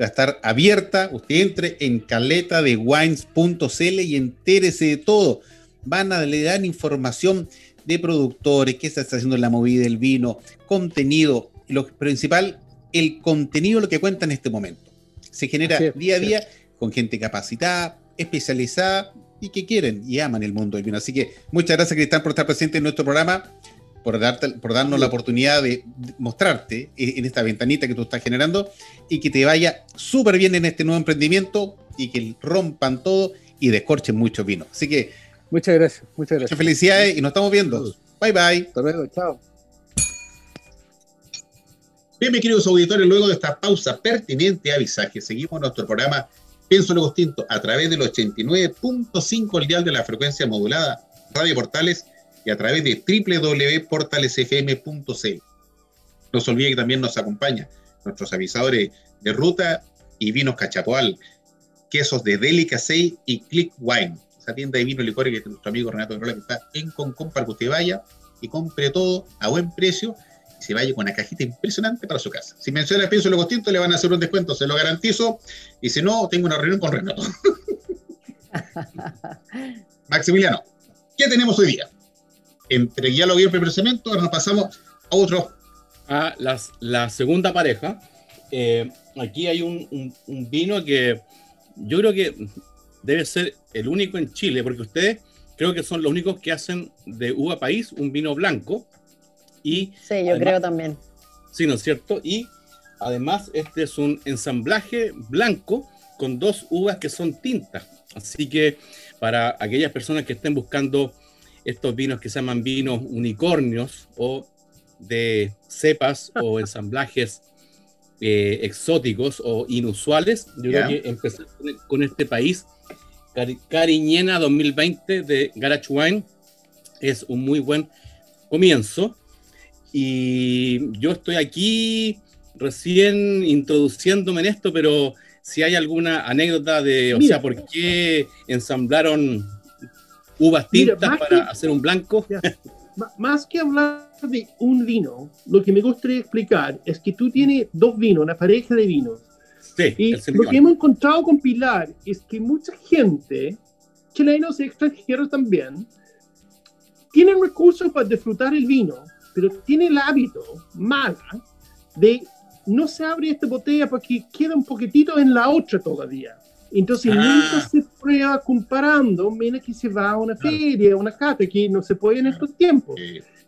va a estar abierta. Usted entre en caletadewines.cl y entérese de todo. Van a le dar información de productores, qué se está haciendo en la movida del vino, contenido. Lo principal, el contenido lo que cuenta en este momento. Se genera es, día a día con gente capacitada, especializada y que quieren y aman el mundo del vino. Así que muchas gracias, Cristian, por estar presente en nuestro programa por, darte, por darnos la oportunidad de mostrarte en esta ventanita que tú estás generando y que te vaya súper bien en este nuevo emprendimiento y que rompan todo y descorchen mucho vino. Así que muchas gracias, muchas gracias. Muchas felicidades y nos estamos viendo. Bye bye. Hasta luego, chao. Bien, mis queridos auditores, luego de esta pausa pertinente avisaje, seguimos nuestro programa Pienso lo Tinto a través del 89.5 el dial de la frecuencia modulada Radio Portales y a través de www.portalesfm.cl. No se olvide que también nos acompaña nuestros avisadores de ruta y vinos Cachapoal, quesos de Delicacy y Click Wine, esa tienda de vino y licores que es nuestro amigo Renato Grola que está en Concon para que usted vaya y compre todo a buen precio y se vaya con una cajita impresionante para su casa. Si menciona el pienso lo tinto, le van a hacer un descuento, se lo garantizo. Y si no, tengo una reunión con Renato. [laughs] Maximiliano, ¿qué tenemos hoy día? entre ya lo vi el primer cemento, ahora nos pasamos a otro. A las, la segunda pareja. Eh, aquí hay un, un, un, vino que yo creo que debe ser el único en Chile, porque ustedes creo que son los únicos que hacen de uva país un vino blanco. Y sí, yo además, creo también. Sí, ¿no es cierto? Y además este es un ensamblaje blanco con dos uvas que son tintas. Así que para aquellas personas que estén buscando estos vinos que se llaman vinos unicornios o de cepas o [laughs] ensamblajes eh, exóticos o inusuales. Yo yeah. creo que empezar con este país, Cari Cariñena 2020 de Garage Wine, es un muy buen comienzo. Y yo estoy aquí recién introduciéndome en esto, pero si hay alguna anécdota de, o Mira, sea, por qué ensamblaron uvas tintas Mira, para que, hacer un blanco. Ya, más que hablar de un vino, lo que me gustaría explicar es que tú tienes dos vinos, una pareja de vinos. Sí, y lo que hemos encontrado con Pilar es que mucha gente, chilenos y extranjeros también, tienen recursos para disfrutar el vino, pero tiene el hábito mala de no se abre esta botella porque queda un poquitito en la otra todavía. Entonces ah. nunca se prueba comparando, menos que se va a una feria, a una cata, que no se puede en estos tiempos.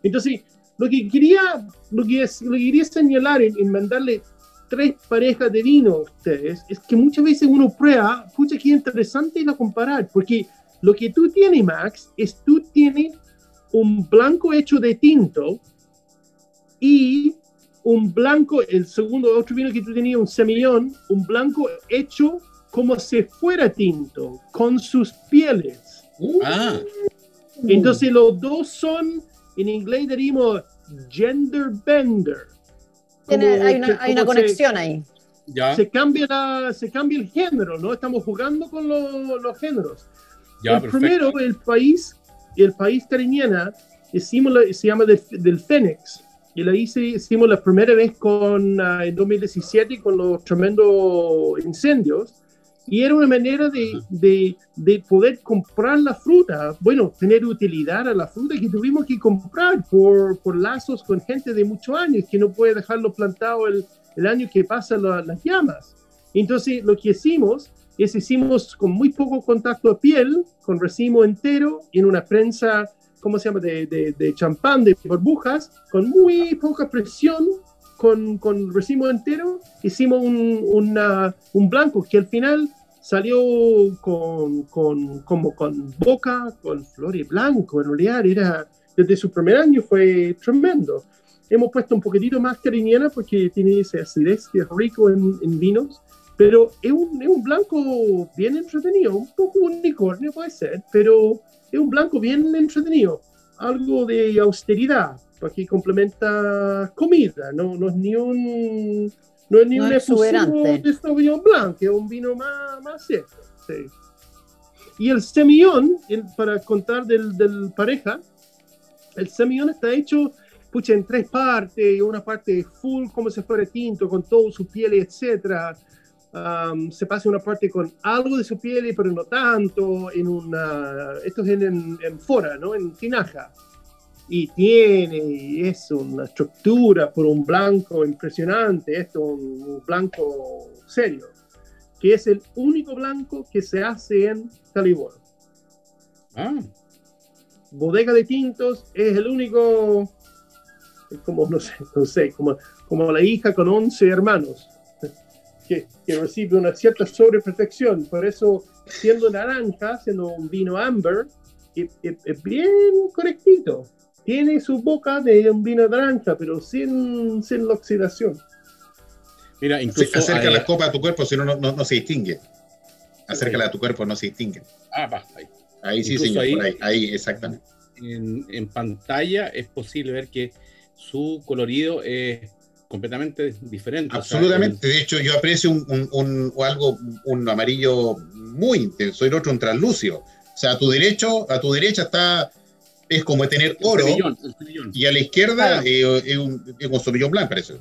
Entonces, lo que quería, lo que, lo que quería señalar en, en, mandarle tres parejas de vino a ustedes es que muchas veces uno prueba, pucha, que interesante la comparar, porque lo que tú tienes, Max, es tú tienes un blanco hecho de tinto y un blanco, el segundo otro vino que tú tenías, un semillón, un blanco hecho como si fuera tinto, con sus pieles. Ah. Entonces los dos son, en inglés diríamos, gender bender. Tiene, hay, una, hay una conexión se, ahí. Ya. Se cambia, la, se cambia el género, ¿no? Estamos jugando con lo, los géneros. Ya, el perfecto. primero, el país, el país cariñana, se llama del, del Fénix. Y la hice, hicimos la primera vez con, uh, en 2017 con los tremendos incendios. Y era una manera de, de, de, poder comprar la fruta, bueno, tener utilidad a la fruta que tuvimos que comprar por, por lazos con gente de muchos años, que no puede dejarlo plantado el, el año que pasan la- las llamas. Entonces, lo que hicimos es hicimos con muy poco contacto de piel, con racimo entero, en una prensa, ¿cómo se llama?, de, de, de champán, de burbujas, con muy poca presión, con, con racimo entero, hicimos un, una- un blanco que al final salió con, con, como con boca, con flores blanco, en realidad era, desde su primer año fue tremendo. Hemos puesto un poquitito más cariñana porque tiene esa acidez que es rico en, en vinos, pero es un, es un blanco bien entretenido, un poco unicornio puede ser, pero es un blanco bien entretenido, algo de austeridad, porque complementa comida, no, no es ni un... No es ni No un exuberante. de Sauvignon Blanc, es un vino más, más seco. sí. Y el semillón, el- para contar del, del pareja, el semillón está hecho pucha, en tres partes, una parte full como si fuera tinto, con todo su piel, etcétera. Am, se pasa una parte con algo de su piel, pero no tanto, en una, esto es en, en, en fora, ¿no? En tinaja. Y tiene, y es una estructura por un blanco impresionante, esto un, un blanco serio, que es el único blanco que se hace en Calibor. Ah, bodega de tintos es el único, es como, no sé, no sé, como, como la hija con 11 hermanos, que, que recibe una cierta sobreprotección. Por eso, siendo naranja, siendo un vino amber, es, es- es bien correctito. Tiene su boca de un vino naranja, pero sin, sin la oxidación. mira, Sí, incluso. acerca la copa a tu cuerpo, si no, no, se distingue. Acércala a tu cuerpo, no se distingue. ah, va, ahí. Ahí sí, señor, ahí- por ahí, ahí, exactamente. en, en pantalla es posible ver que su colorido es completamente diferente. o sea, Absolutamente. De hecho, yo aprecio un, un- algo, un amarillo muy intenso y el otro un translúcido. O sea, a tu derecho, a tu derecha está, es como tener el, oro, semillón, el semillón. y a la izquierda Claro. eh, es un, es un Sauvignon Blanc, parece.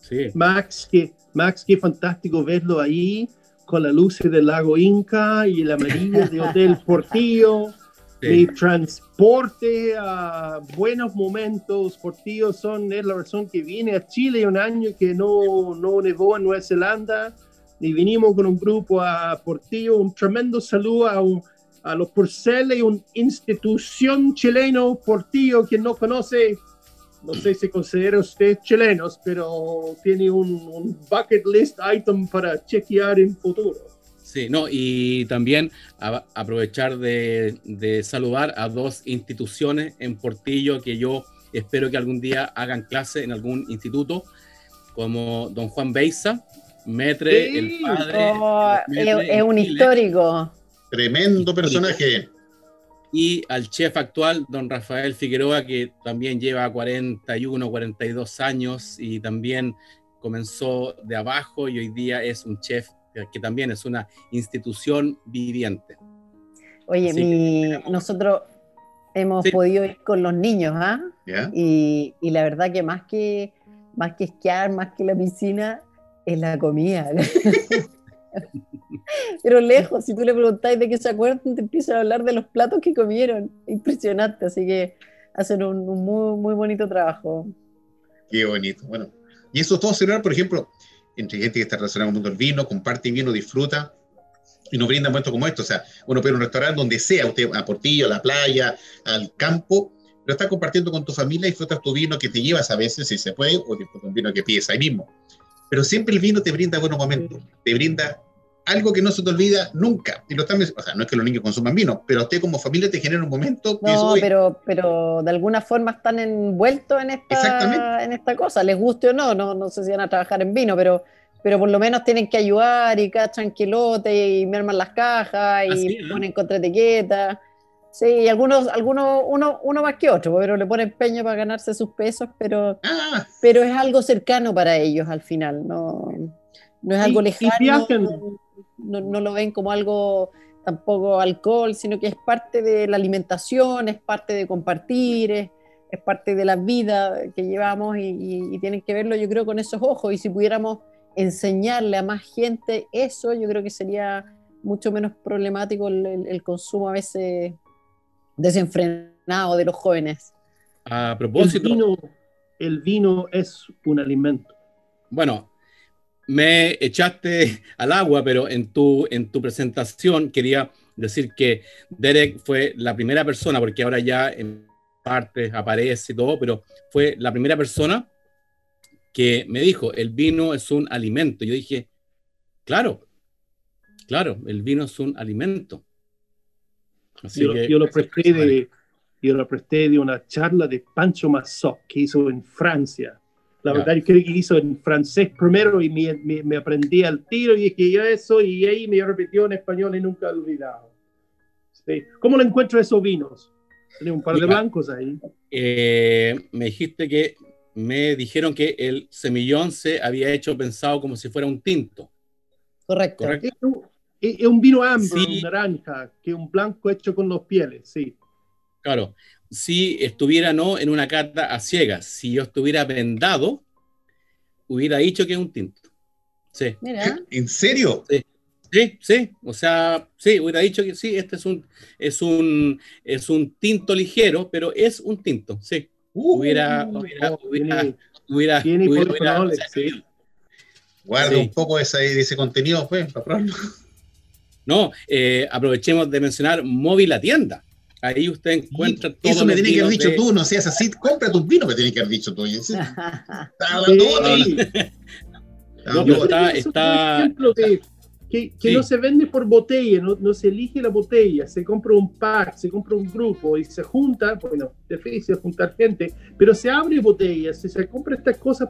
Sí. Max, que, Max, qué fantástico verlo ahí con las luces del lago Inca y el amarillo de Hotel Portillo. Mi transporte a buenos momentos. Portillo son, es la razón que vine a Chile un año que no, no nevó en Nueva Zelanda. Y vinimos con un grupo a Portillo. Un tremendo saludo a, un- a los Porceles, una institución chileno, Portillo, quien no conoce. No sé si considera usted chilenos, pero tiene un, un bucket list item para chequear en futuro. Sí, no, y también a- aprovechar de, de saludar a dos instituciones en Portillo que yo espero que algún día hagan clase en algún instituto, como don Juan Beiza, Metre, Sí. el padre. Oh, es, Metre un histórico. Tremendo personaje. Y al chef actual, don Rafael Figueroa, que también lleva 41, 42 años y también comenzó de abajo y hoy día es un chef que- también es una institución viviente. Oye, mi- nosotros hemos Sí. podido ir con los niños, ¿ah? ¿ya? Y, y la verdad que más que más que esquiar, más que la piscina, es la comida. [laughs] Pero lejos, si tú le preguntáis de qué se acuerdan, te empiezan a hablar de los platos que comieron. Impresionante, así que hacen un, un muy, muy bonito trabajo. Qué bonito. Bueno, y eso todo se logra, por ejemplo, entre gente que está relacionada con el mundo del vino, comparte vino, disfruta y nos brinda momentos como estos. O sea, uno puede ir a un restaurante donde sea, usted a Portillo, a la playa, al campo, pero estás compartiendo con tu familia, disfrutas tu vino que te llevas a veces, si se puede, o disfrutas un vino que pides ahí mismo. Pero siempre el vino te brinda buenos momentos, te brinda algo que no se te olvida nunca. Y lo están, o sea, no es que los niños consuman vino, pero a usted como familia te genera un momento que No, "Uy, pero, pero de alguna forma están envueltos en esta, en esta cosa, les guste o no, no, no sé si van a trabajar en vino, pero, pero por lo menos tienen que ayudar y cachan quilote y merman las cajas y ponen contra etiqueta. Sí, y algunos, algunos, uno, uno más que otro, pero le ponen empeño para ganarse sus pesos, pero, ah, pero es algo cercano para ellos al final, no, no es algo y lejano. No, no lo ven como algo tampoco alcohol, sino que es parte de la alimentación, es parte de compartir, es, es parte de la vida que llevamos y, y- y tienen que verlo yo creo con esos ojos y si pudiéramos enseñarle a más gente eso, yo creo que sería mucho menos problemático el, el- el consumo a veces desenfrenado de los jóvenes. A El propósito, vino, el vino es un alimento. bueno, me echaste [laughs] al agua, pero en tu, en tu presentación quería decir que Derek fue la primera persona, porque ahora ya en partes aparece y todo, pero fue la primera persona que me dijo, el vino es un alimento. Yo dije, claro, claro, el vino es un alimento. yo, yo, lo presté de, yo lo presté de una charla de Pancho Massot que hizo en Francia. La verdad, yo creo que hizo en francés primero y me, me, aprendí al tiro y dije yo eso y ahí me repitió en español y nunca lo olvidado. Sí. ¿Cómo le encuentro esos vinos? Tenía un par de blancos ahí. Eh, me dijiste que me dijeron que el semillón se había hecho pensado como si fuera un tinto. Correcto. Es, un vino amber, un naranja, que es un blanco hecho con los pieles, sí. Claro, si estuviera no en una cata a ciegas, si yo estuviera vendado, hubiera dicho que es un tinto. Sí. ¿En serio? Sí. Sí, o sea, sí, hubiera dicho que sí, este es un, es un, es un tinto ligero, pero es un tinto, sí. Uh, hubiera, hubiera, hubiera, hubiera, Guarda un poco ese, ese contenido, pues, para probarlo. No, eh, aprovechemos de mencionar Móvil la tienda. Ahí usted encuentra todo. Eso me tiene que haber dicho tú, no seas así. Compra tus vinos, me tiene que haber dicho tú. [laughs] Está hablando está, está, que, que no se vende por botella, no, no, se elige la botella, se compra un pack, se compra un grupo y se junta, bueno, difícil juntar gente, pero se abre botellas, se, se compra estas cosas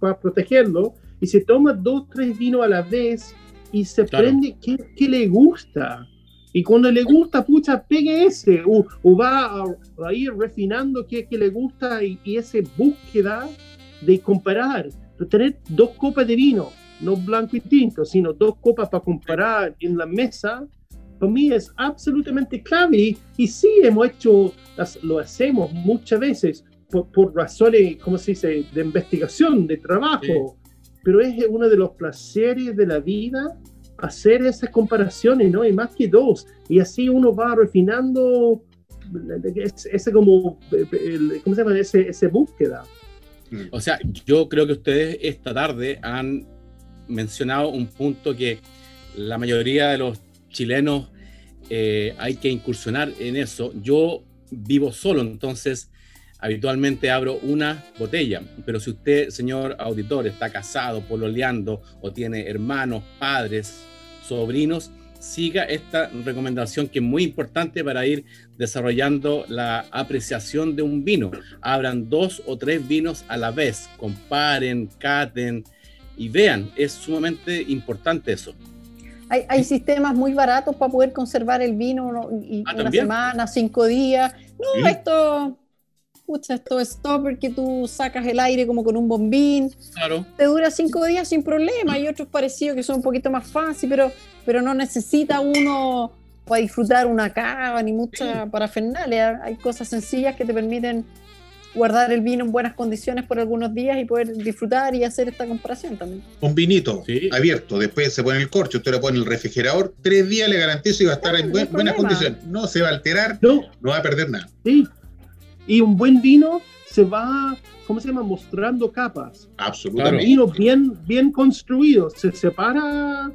para protegerlo y se toma dos, tres vinos a la vez y se prende qué, le gusta. Y cuando le gusta, pucha, pegue ese, o, va a, ir refinando qué, qué le gusta y, y esa búsqueda de comparar, tener dos copas de vino, no blanco y tinto, sino dos copas para comparar en la mesa, para mí es absolutamente clave. Y, sí, hemos hecho, lo hacemos muchas veces por, por, razones, ¿cómo se dice?, de investigación, de trabajo. Pero es uno de los placeres de la vida hacer esas comparaciones, ¿no? Y más que dos. Y así uno va refinando ese, como, ¿cómo se llama? Ese, búsqueda. O sea, yo creo que ustedes esta tarde han mencionado un punto que la mayoría de los chilenos eh, hay que incursionar en eso. Yo vivo solo, entonces habitualmente abro una botella, pero si usted, señor auditor, está casado, pololeando o tiene hermanos, padres, sobrinos, siga esta recomendación que es muy importante para ir desarrollando la apreciación de un vino. Abran dos o tres vinos a la vez, comparen, caten, y vean, es sumamente importante eso. Hay, hay sistemas muy baratos para poder conservar el vino y ah, una semana, cinco días. No, esto, pucha, esto es stopper que tú sacas el aire como con un bombín. Claro. Te dura cinco días sin problema. Hay otros parecidos que son un poquito más fáciles, pero, pero no necesita uno para disfrutar una cava ni mucha parafernalia. Hay cosas sencillas que te permiten guardar el vino en buenas condiciones por algunos días y poder disfrutar y hacer esta comparación también. Un vinito abierto, después se pone el corcho, usted lo pone en el refrigerador, tres días le garantizo y va a estar en buenas condiciones. No se va a alterar, no. no va a perder nada. Sí. Y un buen vino se va, ¿cómo se llama? Mostrando capas. Absolutamente. Un vino bien, bien construido, se separa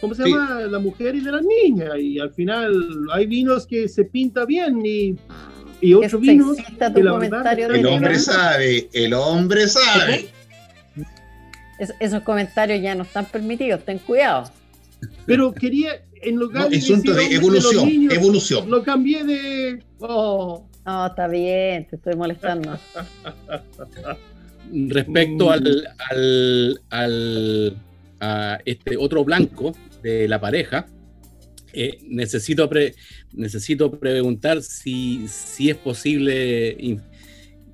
¿cómo se llama? La mujer y de la niña. Y al final hay vinos que se pinta bien y y otro vino. el hombre sabe, el hombre sabe. esos comentarios ya no están permitidos, ten cuidado. Pero quería, en lugar de. Asunto de evolución, evolución. Lo cambié de. Oh. No, está bien, te estoy molestando. [laughs] Respecto al, al, al a este otro blanco de la pareja, eh, necesito, necesito preguntar si, si es posible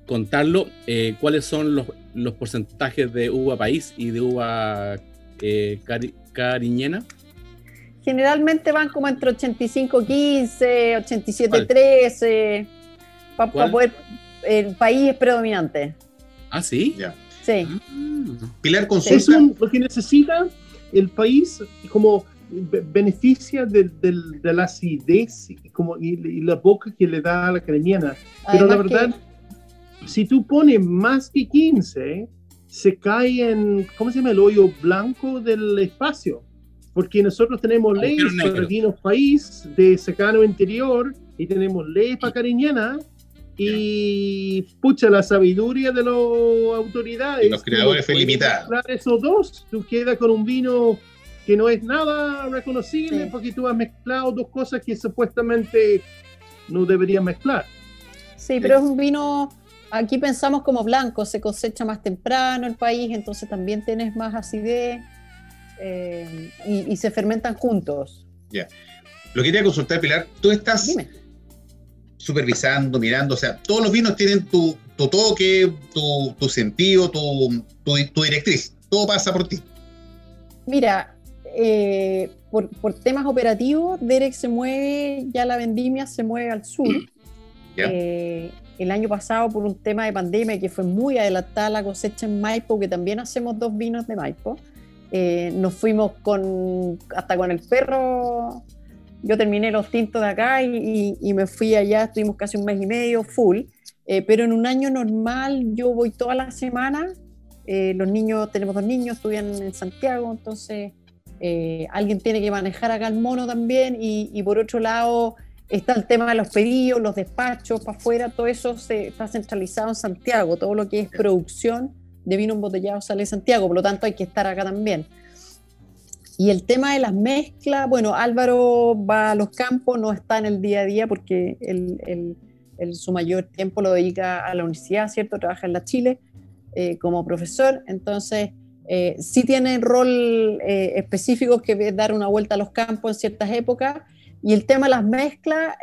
contarlo, eh, cuáles son los, los, porcentajes de uva país y de uva eh, cariñena. Generalmente van como entre 85-15, 87-13, para poder... El país es predominante. ¿Ah, sí? Sí. Ah. Pilar, consulta. Es lo que necesita el país como beneficia de, la acidez y, como, y, la boca que le da a la cremiana. Pero la verdad, si tú pones más que 15, se cae en, ¿cómo se llama? El hoyo blanco del espacio. Porque nosotros tenemos leyes para vinos país de secano interior y tenemos leyes para cariñana y pucha la sabiduría de las autoridades. los creadores fue limitada. Esos dos, tú quedas con un vino que no es nada reconocible porque tú has mezclado dos cosas que supuestamente no deberías mezclar. Sí, pero es un vino, aquí pensamos como blanco, se cosecha más temprano el país, entonces también tienes más acidez eh, y, se fermentan juntos. Ya. Lo quería consultar, Pilar. Tú estás supervisando, mirando, o sea, todos los vinos tienen tu, toque, tu, sentido, tu, tu, directriz. Todo pasa por ti. Mira, eh, por, temas operativos, Derek se mueve, ya la vendimia se mueve al sur. Eh, el año pasado, por un tema de pandemia que fue muy adelantada la cosecha en Maipo, que también hacemos dos vinos de Maipo, eh, nos fuimos con hasta con el perro. Yo terminé los tintos de acá y, me fui allá, estuvimos casi un mes y medio full. Eh, pero en un año normal yo voy toda la semana. Eh, los niños, tenemos dos niños, estudian en Santiago, entonces alguien tiene que manejar acá el mono también. Y, y, por otro lado está el tema de los pedidos, los despachos para afuera, todo eso se, está centralizado en Santiago, todo lo que es producción de vino embotellado sale de Santiago, por lo tanto hay que estar acá también. Y el tema de las mezclas, bueno, Álvaro va a los campos, no está en el día a día porque su mayor tiempo lo dedica a la universidad, ¿cierto? Trabaja en la Chile eh, como profesor, entonces eh, sí tiene rol eh, específico que es dar una vuelta a los campos en ciertas épocas. Y el tema de las mezclas,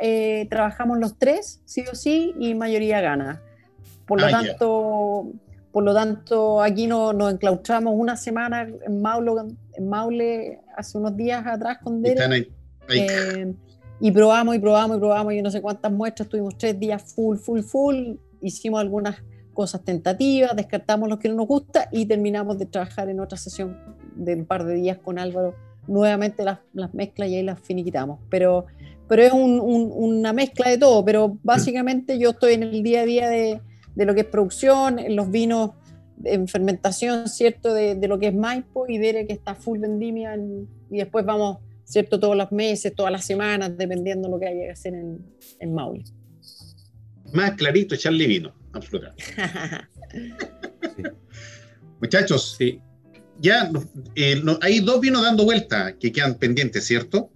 trabajamos los tres, sí o sí, y mayoría gana. Por lo ah, tanto, por lo tanto, aquí no, nos enclaustramos una semana en Maule, en Maule hace unos días atrás con Derek. Eh, y probamos y probamos y probamos y no sé cuántas muestras, tuvimos tres días full, full, full, hicimos algunas cosas tentativas, descartamos lo que no nos gusta y terminamos de trabajar en otra sesión de un par de días con Álvaro, nuevamente las, las mezclas y ahí las finiquitamos. Pero, pero es una mezcla de todo, pero básicamente yo estoy en el día a día de, de lo que es producción, los vinos en fermentación, ¿cierto? De, lo que es Maipo y Dere que está full vendimia y después vamos, ¿cierto? Todos los meses, todas las semanas, dependiendo de lo que haya que hacer en, en Maule. Más clarito echarle vino, absolutamente. [laughs] Muchachos, sí. ya eh, hay dos vinos dando vuelta que quedan pendientes, ¿cierto?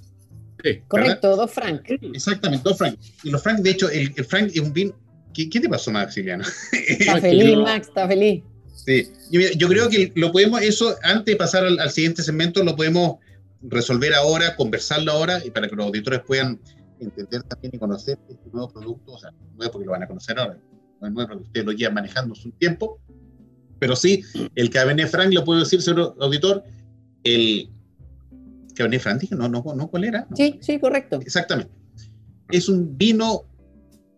Sí, Correcto, dos Frank. Exactamente, dos Frank. Y los Frank, de hecho, el, el Frank es un vino ¿Qué, te pasó, Maximiliano? Está [laughs] feliz, Max, está feliz. Sí, yo, creo que lo podemos, eso, antes de pasar al, siguiente segmento, lo podemos resolver ahora, conversarlo ahora, y para que los auditores puedan entender también y conocer este nuevo producto, o sea, nuevo porque lo van a conocer ahora, no es nuevo porque ustedes lo llevan manejando un tiempo, pero sí, el Cabernet Franc, lo puedo decir, señor auditor, el Cabernet Franc, dije, no, no, no, ¿cuál era? sí, sí, correcto. Exactamente. Es un vino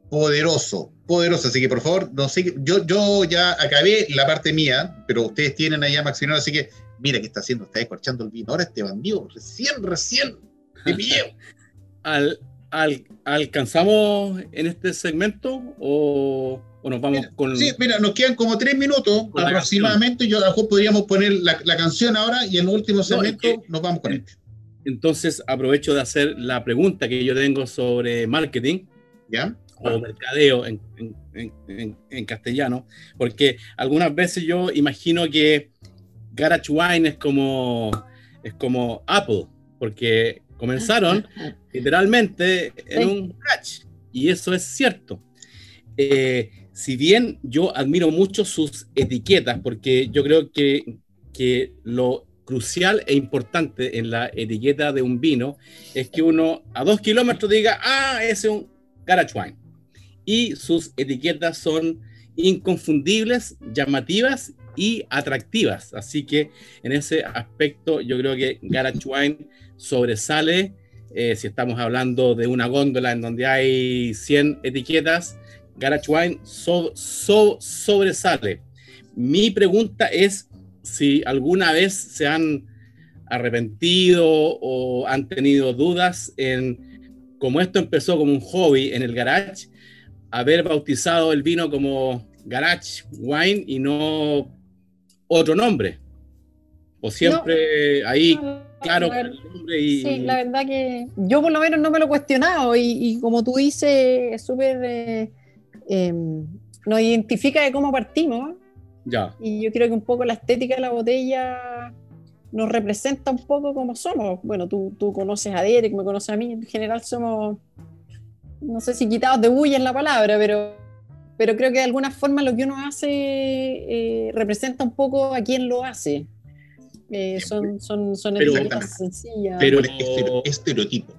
poderoso, poderoso. Así que por favor, no sé, yo, yo ya acabé la parte mía, pero ustedes tienen allá Maximiliano, así que mira qué está haciendo, está descorchando el vino. Ahora este bandido, recién, recién, de [laughs] al, al, ¿Alcanzamos en este segmento o, o nos vamos con.? Sí, mira, nos quedan como tres minutos aproximadamente. Yo a lo mejor podríamos poner la, la, canción ahora y en el último segmento nos vamos con este. Entonces aprovecho de hacer la pregunta que yo tengo sobre marketing. ¿Ya? O mercadeo en, en, en, castellano, porque algunas veces yo imagino que Garage Wine es como, es como Apple, porque comenzaron [laughs] literalmente en un garage, y eso es cierto. Eh, si bien yo admiro mucho sus etiquetas, porque yo creo que, que lo crucial e importante en la etiqueta de un vino es que uno a dos kilómetros diga, ah, ese es un garage wine y sus etiquetas son inconfundibles, llamativas y atractivas. Así que en ese aspecto yo creo que Garage Wine sobresale. Eh, si estamos hablando de una góndola en donde hay 100 etiquetas, Garage Wine sobresale. Mi pregunta es si alguna vez se han arrepentido o han tenido dudas en cómo esto empezó como un hobby en el garage haber bautizado el vino como Garage Wine y no otro nombre. O siempre ahí, No, claro, la con el nombre y. Sí, la verdad que yo por lo menos no me lo he cuestionado y, y como tú dices, es súper... eh, em, nos identifica de cómo partimos Ya. y yo creo que un poco la estética de la botella nos representa un poco como somos. Bueno, tú, tú conoces a Derek, me conoces a mí, en general somos, no sé si quitados de bulla es la palabra, pero, pero creo que de alguna forma lo que uno hace eh, representa un poco a quien lo hace. Eh, son son, son Pero- etiquetas sencillas. pero- estereotipo.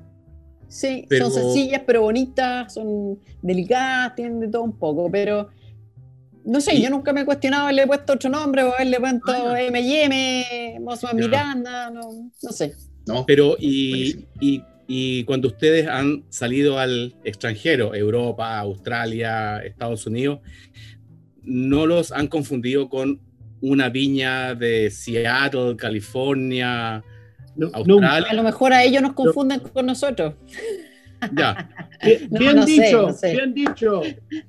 Sí, Pero- son sencillas pero bonitas, son delicadas, tienen de todo un poco, pero no sé, yo nunca me he cuestionado haberle puesto otro nombre o haberle puesto Ah, M&M, Mosman Ya. Miranda, no, no sé. ¿no? Pero, y, y cuando ustedes han salido al extranjero, Europa, Australia, Estados Unidos, ¿no los han confundido con una viña de Seattle, California, No, Australia? A lo mejor a ellos nos confunden con nosotros. Ya, [laughs] Bien, No, bien no sé, dicho, no sé. bien dicho.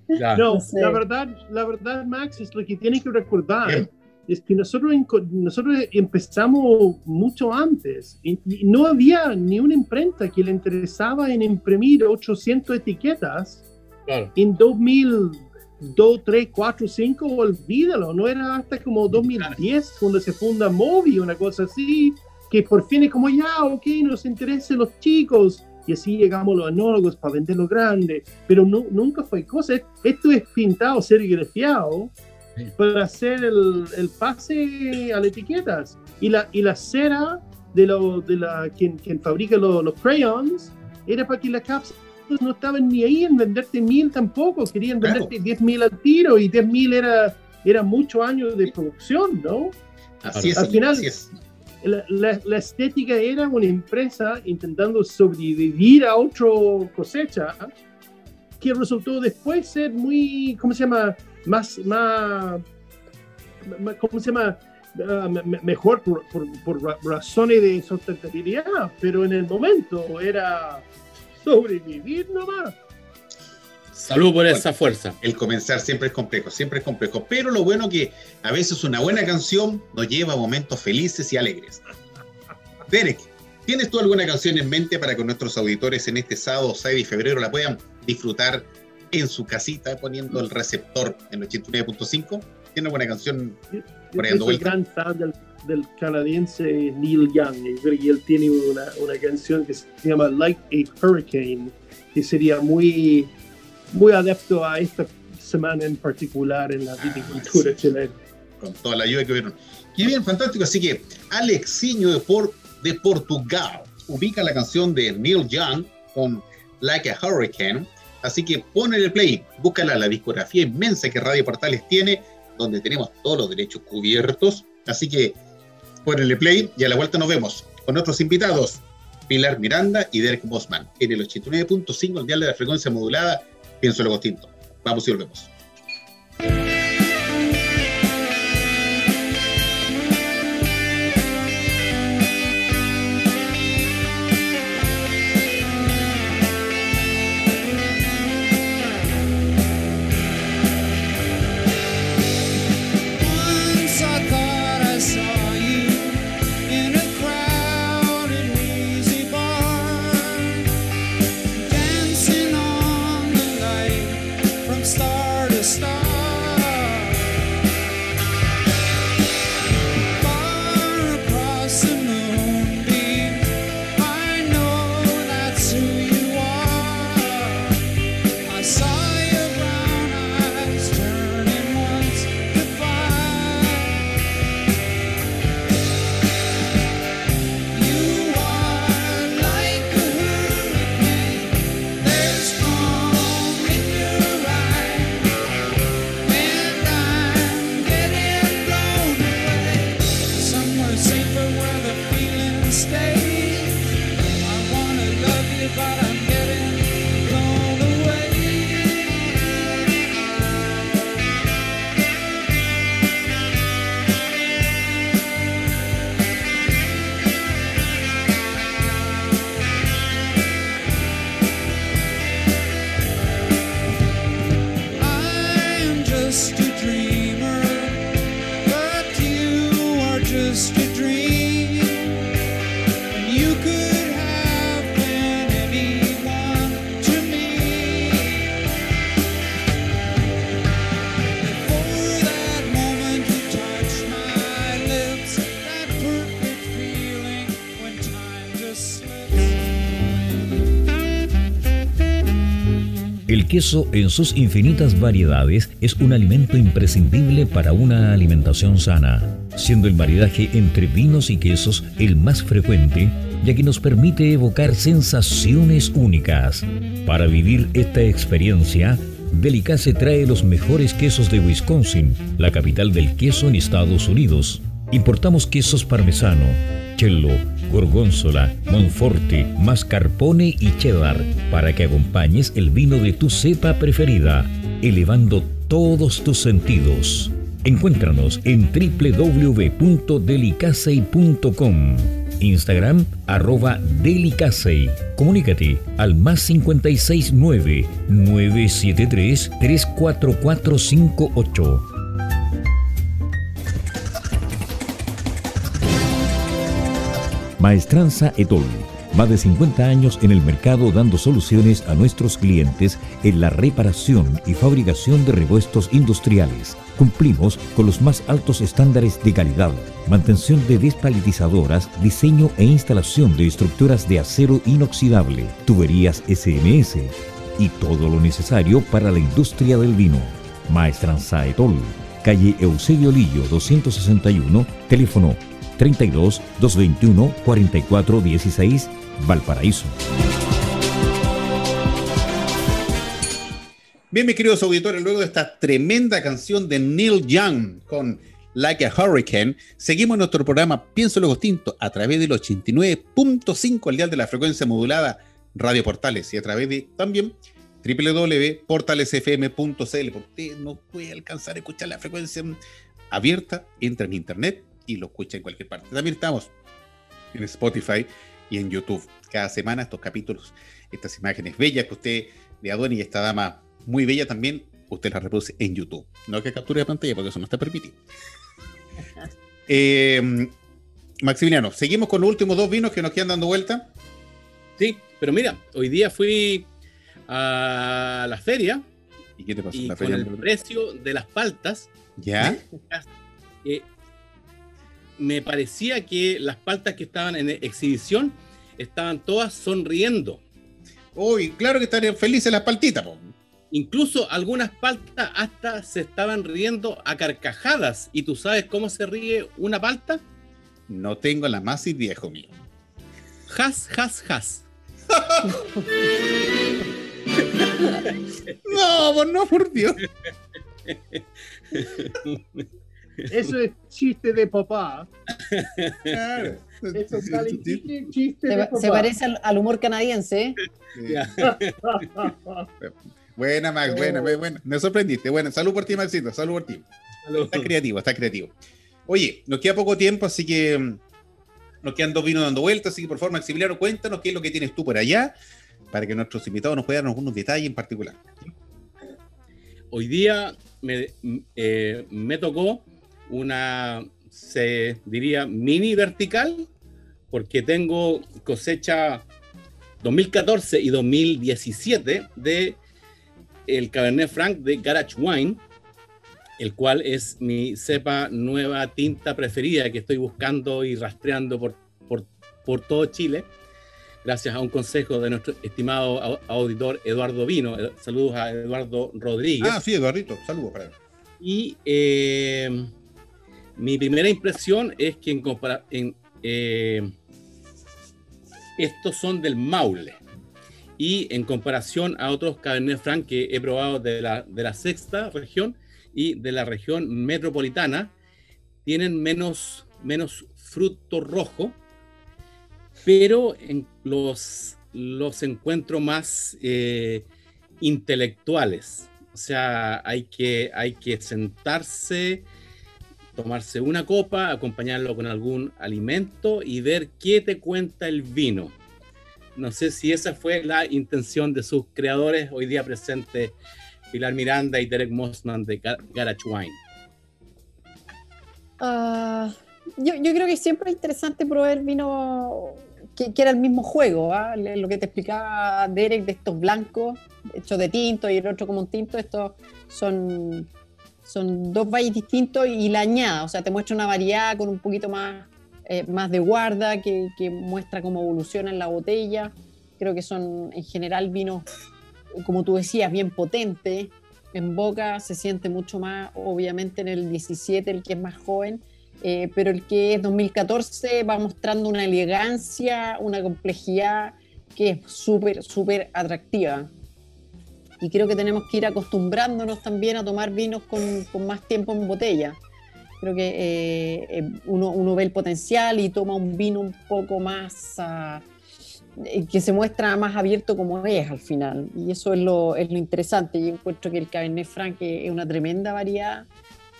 ya. No, No sé. la verdad, la verdad, Max, es lo que tienes que recordar. Bien. [laughs] Es que nosotros, nosotros empezamos mucho antes y, y no había ni una imprenta que le interesaba en imprimir 800 etiquetas Claro. en 2002, 3, 4, 5, olvídalo, no era hasta como 2010 cuando se funda Mobi, una cosa así, que por fin es como ya, ok, nos interesa los chicos, y así llegamos los anólogos para vender lo grande, pero no, nunca fue cosa, esto es pintado, serigrafiado. Para hacer el, el pase a las etiquetas, y la, y la cera de, lo, de la, quien, quien fabrica lo- los crayons, era para que la cápsula no estaban ni ahí en venderte mil tampoco, querían venderte diez mil al tiro y diez mil era, era muchos años de producción, ¿no? Así es, Al final- así es. La, la- la estética era una empresa intentando sobrevivir a otra cosecha que resultó después ser muy, ¿cómo se llama? Más, más, más- ¿cómo se llama? Ah, me- me- mejor por, por- por ra- razones de sustentabilidad, pero en el momento era sobrevivir nomás. Salud por esa fuerza. El comenzar siempre es complejo, siempre es complejo. Pero lo bueno que a veces una buena canción nos lleva a momentos felices y alegres. Derek, ¿tienes tú alguna canción en mente para que nuestros auditores en este sábado 6 de febrero la puedan disfrutar en su casita poniendo el receptor en 89.5? ¿Tiene alguna canción? Por dando vuelta. gran fan del, del canadiense Neil Young. Que él tiene una, una canción que se llama Like a Hurricane, que sería muy, muy adepto a esta semana en particular en la viticultura sí. chilena. con toda la ayuda que hubieron. Qué bien, fantástico. Así que Alexiño de, Por- de Portugal ubica la canción de Neil Young con Like a Hurricane. Así que ponle play, búscala la discografía inmensa que Radio Portales tiene, donde tenemos todos los derechos cubiertos. Así que ponle play y a la vuelta nos vemos con nuestros invitados, Pilar Miranda y Derek Bosman, en el 89.5, el dial de la frecuencia modulada, pienso distinto. Vamos y volvemos. Queso en sus infinitas variedades es un alimento imprescindible para una alimentación sana, siendo el maridaje entre vinos y quesos el más frecuente, ya que nos permite evocar sensaciones únicas. Para vivir esta experiencia, Delicace trae los mejores quesos de Wisconsin, la capital del queso en Estados Unidos. Importamos quesos parmesano, cello, gorgonzola, monforte, mascarpone y cheddar para que acompañes el vino de tu cepa preferida, elevando todos tus sentidos. Encuéntranos en www.delicacey.com. Instagram arroba Delicacey. Comunícate al más 569 973 34458. Maestranza Etol. Más de 50 años en el mercado dando soluciones a nuestros clientes en la reparación y fabricación de repuestos industriales. Cumplimos con los más altos estándares de calidad, mantención de despalitizadoras, diseño e instalación de estructuras de acero inoxidable, tuberías SMS y todo lo necesario para la industria del vino. Maestranza Etol, calle Eusebio Lillo 261, teléfono 32 221 44 16, Valparaíso. Bien, mis queridos auditores, luego de esta tremenda canción de Neil Young con Like a Hurricane, seguimos nuestro programa Pienso Luego Tinto a través del 89.5 al dial de la frecuencia modulada Radio Portales y a través de también www.portalesfm.cl. Porque no puede alcanzar a escuchar la frecuencia abierta, entra en internet y lo escucha en cualquier parte. También estamos en Spotify y en YouTube. Cada semana estos capítulos, estas imágenes bellas que usted de Adoni y esta dama muy bella también, usted las reproduce en YouTube. No que capture de pantalla porque eso no está permitido. [laughs] Eh, Maximiliano, seguimos con los últimos dos vinos que nos quedan dando vuelta. Sí, pero mira, hoy día fui a la feria ¿Y qué te pasó en la con feria? el precio de las paltas, ¿Ya? eh, me parecía que las paltas que estaban en exhibición estaban todas sonriendo. Uy, claro que estarían felices las paltitas, po. Incluso algunas paltas hasta se estaban riendo a carcajadas. ¿Y tú sabes cómo se ríe una palta? No tengo la más idea, hijo mío. Has, has, has. [laughs] No, no, por Dios. [laughs] Eso es chiste de papá. Claro. Eso es chiste Se, de se papá. parece al, al humor canadiense. ¿eh? Buena, Max, buena, buena, buena. Me sorprendiste. Bueno, salud por ti, Maxito. Salud por ti. Está creativo, está creativo. Oye, nos queda poco tiempo, así que mm, nos quedan dos vinos dando vueltas. Así que, por favor, Maximiliano, cuéntanos qué es lo que tienes tú por allá para que nuestros invitados nos puedan dar algunos detalles en particular. Hoy día me, eh, me tocó una, se diría, mini vertical, porque tengo cosecha 2014 y 2017 de el Cabernet Franc de Garage Wine, el cual es mi cepa nueva tinta preferida que estoy buscando y rastreando por, por, por todo Chile, gracias a un consejo de nuestro estimado au- auditor Eduardo Vino. Eh, Saludos a Eduardo Rodríguez. Ah, sí, Eduardito. Saludos para él. Y eh, mi primera impresión es que en en, eh, estos son del Maule. Y en comparación a otros Cabernet Franc que he probado de la, de la sexta región y de la región metropolitana, tienen menos, menos fruto rojo, pero en los, los encuentro más eh, intelectuales. O sea, hay que, hay que sentarse, tomarse una copa, acompañarlo con algún alimento y ver qué te cuenta el vino. No sé si esa fue la intención de sus creadores hoy día presentes, Pilar Miranda y Derek Mossman de Gar- Garage Wine. Ah, yo, creo que siempre es interesante probar vino que, que era el mismo juego. Le- lo que te explicaba Derek de estos blancos hechos de tinto y el otro como un tinto, estos son, son dos valles distintos y la añada, o sea, te muestra una variedad con un poquito más, eh, más de guarda que, que muestra cómo evoluciona en la botella. Creo que son en general vinos como tú decías, bien potente. En boca se siente mucho más, obviamente, en el 17, el que es más joven, eh, pero el que es 2014 va mostrando una elegancia, una complejidad que es súper, súper atractiva. Y creo que tenemos que ir acostumbrándonos también a tomar vinos con, con más tiempo en botella. Creo que eh, eh, uno, uno ve el potencial y toma un vino un poco más, eh, que se muestra más abierto como es al final. Y eso es lo, es lo interesante. Yo encuentro que el Cabernet Franc es una tremenda variedad.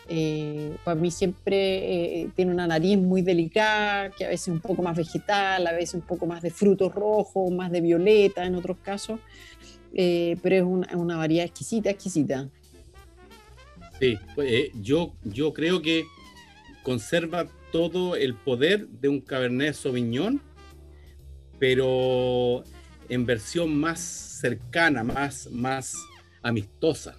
Eh, para mí siempre eh, tiene una nariz muy delicada, que a veces un poco más vegetal, a veces un poco más de frutos rojos, más de violeta en otros casos. Eh, pero es una, variedad exquisita, exquisita. Sí, pues, eh, yo, yo creo que conserva todo el poder de un Cabernet Sauvignon, pero en versión más cercana, más, más amistosa.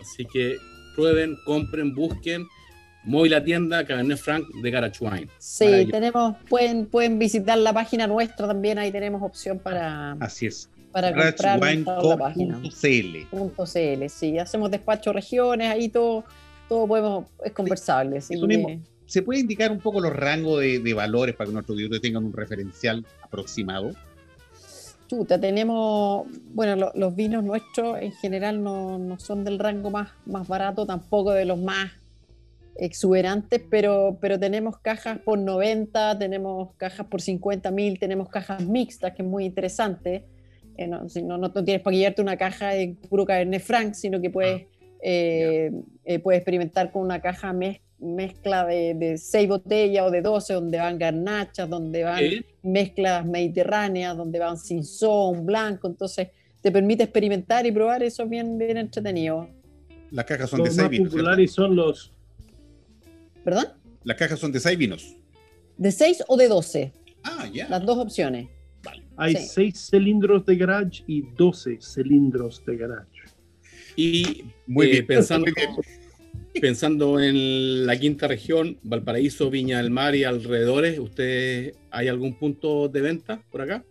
Así que prueben, compren, busquen. Muy la tienda Cabernet Franc de Garage Wine. Sí, tenemos, pueden, pueden visitar la página nuestra también, ahí tenemos opción para, Así es. Para comprar .cl, sí, hacemos despacho regiones, ahí todo, todo podemos, es conversable. que- ¿Se puede indicar un poco los rangos de, de valores para que nuestros auditores tengan un referencial aproximado? Chuta, tenemos, bueno, lo- los vinos nuestros en general no, no son del rango más, más barato, tampoco de los más exuberantes, pero, pero tenemos cajas por 90, tenemos cajas por 50 mil, tenemos cajas mixtas, que es muy interesante. Eh, no, si no, no, no tienes para llevarte una caja de puro Cabernet Franc, sino que puedes, eh, eh, puedes experimentar con una caja mez- mezcla de, de 6 botellas o de 12, donde van garnachas, donde van Sí. mezclas mediterráneas, donde van cinzón, blanco, entonces te permite experimentar y probar, eso es bien, bien entretenido. Las cajas son de seis vinos. populares son los ¿Perdón? Las cajas son de seis vinos. ¿De 6 o de 12? Ah, ya. Las dos opciones. Hay Sí. 6 cilindros de garage y 12 cilindros de garage. Y Muy eh, bien. pensando, Muy bien. pensando en la quinta región, Valparaíso, Viña del Mar y alrededores, ¿ustedes hay algún punto de venta por acá?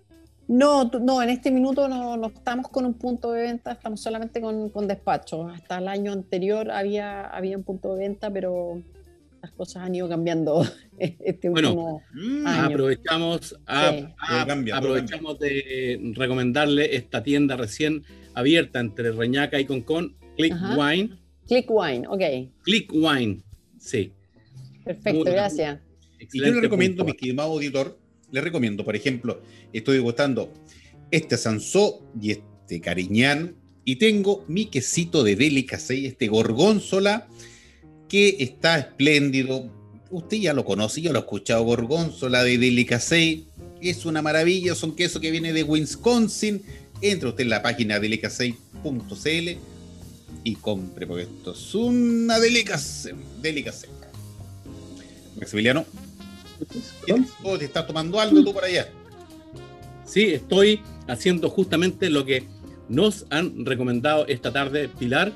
No, no, en este minuto no, no estamos con un punto de venta, estamos solamente con, con despacho. Hasta el año anterior había, había un punto de venta, pero las cosas han ido cambiando [laughs] este Bueno, último Mm, año. Aprovechamos, a- Sí. a- Todo cambia, todo aprovechamos de recomendarle esta tienda recién abierta entre Reñaca y Concón, Click Ajá. Wine. Click Wine, ok, Click Wine, sí. perfecto, Muy- gracias. Y yo le recomiendo, mi punto. estimado auditor, le recomiendo, por ejemplo, estoy degustando este Sansó y este Cariñán, y tengo mi quesito de Delicacy, este Gorgonzola, que está espléndido. Usted ya lo conoce, ya lo ha escuchado, Gorgonzola de Delicacy. Es una maravilla, son queso que viene de Wisconsin. Entre usted en la página delicacy.cl y compre, porque esto es una. Delicacy. Maximiliano, ¿o te estás tomando algo tú por allá? Sí, estoy haciendo justamente lo que nos han recomendado esta tarde Pilar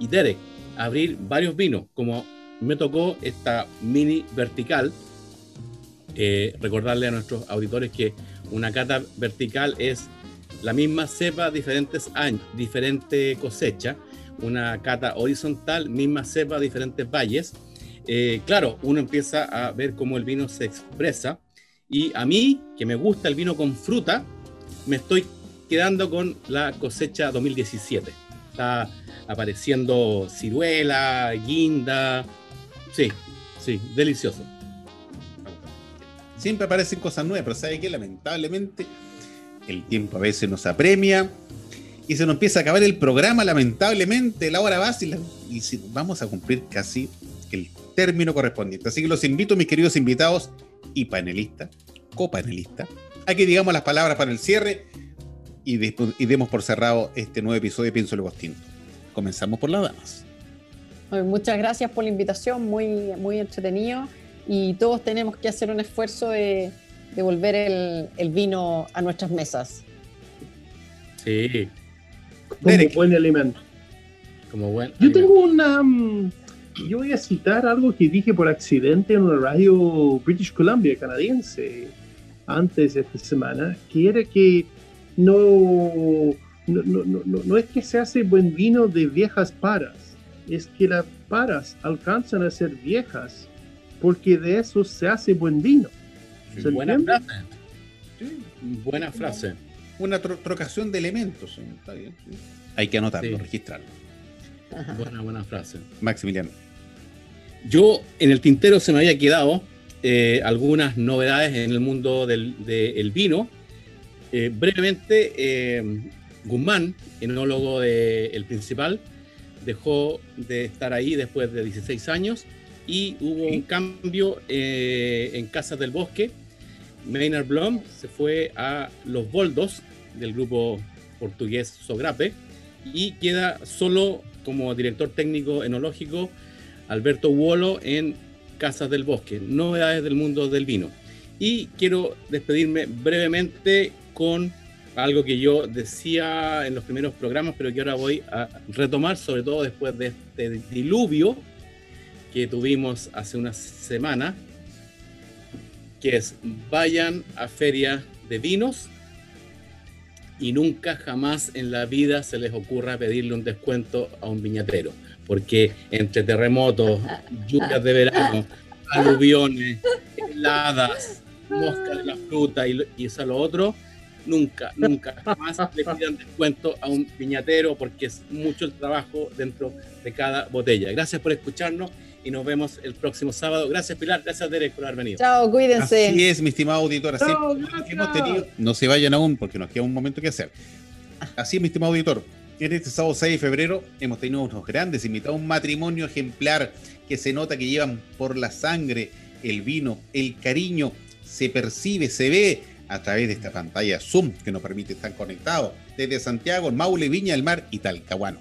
y Derek, abrir varios vinos, como me tocó esta mini vertical. Eh, recordarle a nuestros auditores que una cata vertical es la misma cepa, diferentes años, diferente cosecha. Una cata horizontal, misma cepa, diferentes valles. Eh, claro, uno empieza a ver cómo el vino se expresa. Y a mí, que me gusta el vino con fruta, me estoy quedando con la cosecha 2017. Está apareciendo ciruela, guinda. Sí, sí, delicioso. Siempre aparecen cosas nuevas, pero ¿sabe qué? Lamentablemente, el tiempo a veces nos apremia y se nos empieza a acabar el programa, lamentablemente, la hora la- y si- vamos a cumplir casi el término correspondiente. Así que los invito, mis queridos invitados y panelistas, copanelistas, a que digamos las palabras para el cierre y, y demos por cerrado este nuevo episodio de Pienso Luego Tinto. Comenzamos por las damas. Muchas gracias por la invitación, muy, muy entretenido. Y todos tenemos que hacer un esfuerzo de, de volver el, el vino a nuestras mesas. Sí, Como Derek. buen alimento. como buen. Yo tengo una. mm, Yo voy a citar algo que dije por accidente en una radio British Columbia canadiense antes de esta semana, que era que no, no, no, no, es que se hace buen vino de viejas paras, es que las paras alcanzan a ser viejas porque de eso se hace buen vino. ¿Se Buena entiende? frase. Sí, Buena frase. Una tro- trocación de elementos. sí, Está bien. sí. Hay que anotarlo, Sí. registrarlo. Ajá. Buena, buena frase. Maximiliano. Yo en el tintero se me había quedado eh, algunas novedades en el mundo del, del vino. Eh, brevemente, eh, Guzmán, enólogo del principal, dejó de estar ahí después de 16 años y hubo un cambio eh, en Casas del Bosque. Maynard Blom se fue a Los Boldos del grupo portugués Sogrape y queda solo como director técnico enológico Alberto Uolo en Casas del Bosque, novedades del mundo del vino. Y quiero despedirme brevemente con algo que yo decía en los primeros programas, pero que ahora voy a retomar, sobre todo después de este diluvio que tuvimos hace una semana, que es vayan a feria de vinos y nunca jamás en la vida se les ocurra pedirle un descuento a un viñatero, porque entre terremotos, lluvias de verano, aluviones, heladas, moscas de la fruta y, y eso a lo otro, nunca, nunca jamás le pidan descuento a un viñatero porque es mucho el trabajo dentro de cada botella. Gracias por escucharnos y nos vemos el próximo sábado. Gracias Pilar, gracias Derek por haber venido. Chao, cuídense. Así es, mi estimado auditor. Así Chao, que hemos tenido. No se vayan aún porque nos queda un momento que hacer. Así es, mi estimado auditor. En este sábado 6 de febrero hemos tenido unos grandes invitados, un matrimonio ejemplar que se nota que llevan por la sangre el vino, el cariño, se percibe, se ve a través de esta pantalla Zoom que nos permite estar conectados desde Santiago, Maule, Viña del Mar y Talcahuano.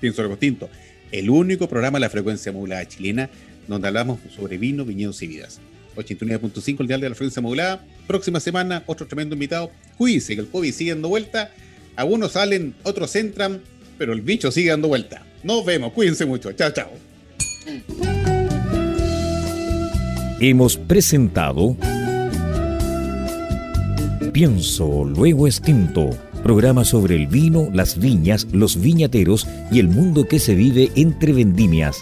Pienso algo distinto. El único programa de la frecuencia modulada chilena donde hablamos sobre vino, viñedos y vidas. 89.5 el dial de la frecuencia modulada. Próxima semana, otro tremendo invitado. Cuídense que el COVID sigue dando vuelta. Algunos salen, otros entran, pero el bicho sigue dando vuelta. Nos vemos, cuídense mucho. Chao, chao. Hemos presentado Pienso, luego extinto. Programa sobre el vino, las viñas, los viñateros y el mundo que se vive entre vendimias.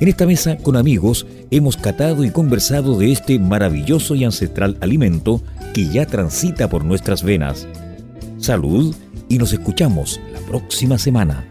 En esta mesa con amigos hemos catado y conversado de este maravilloso y ancestral alimento que ya transita por nuestras venas. Salud y nos escuchamos la próxima semana.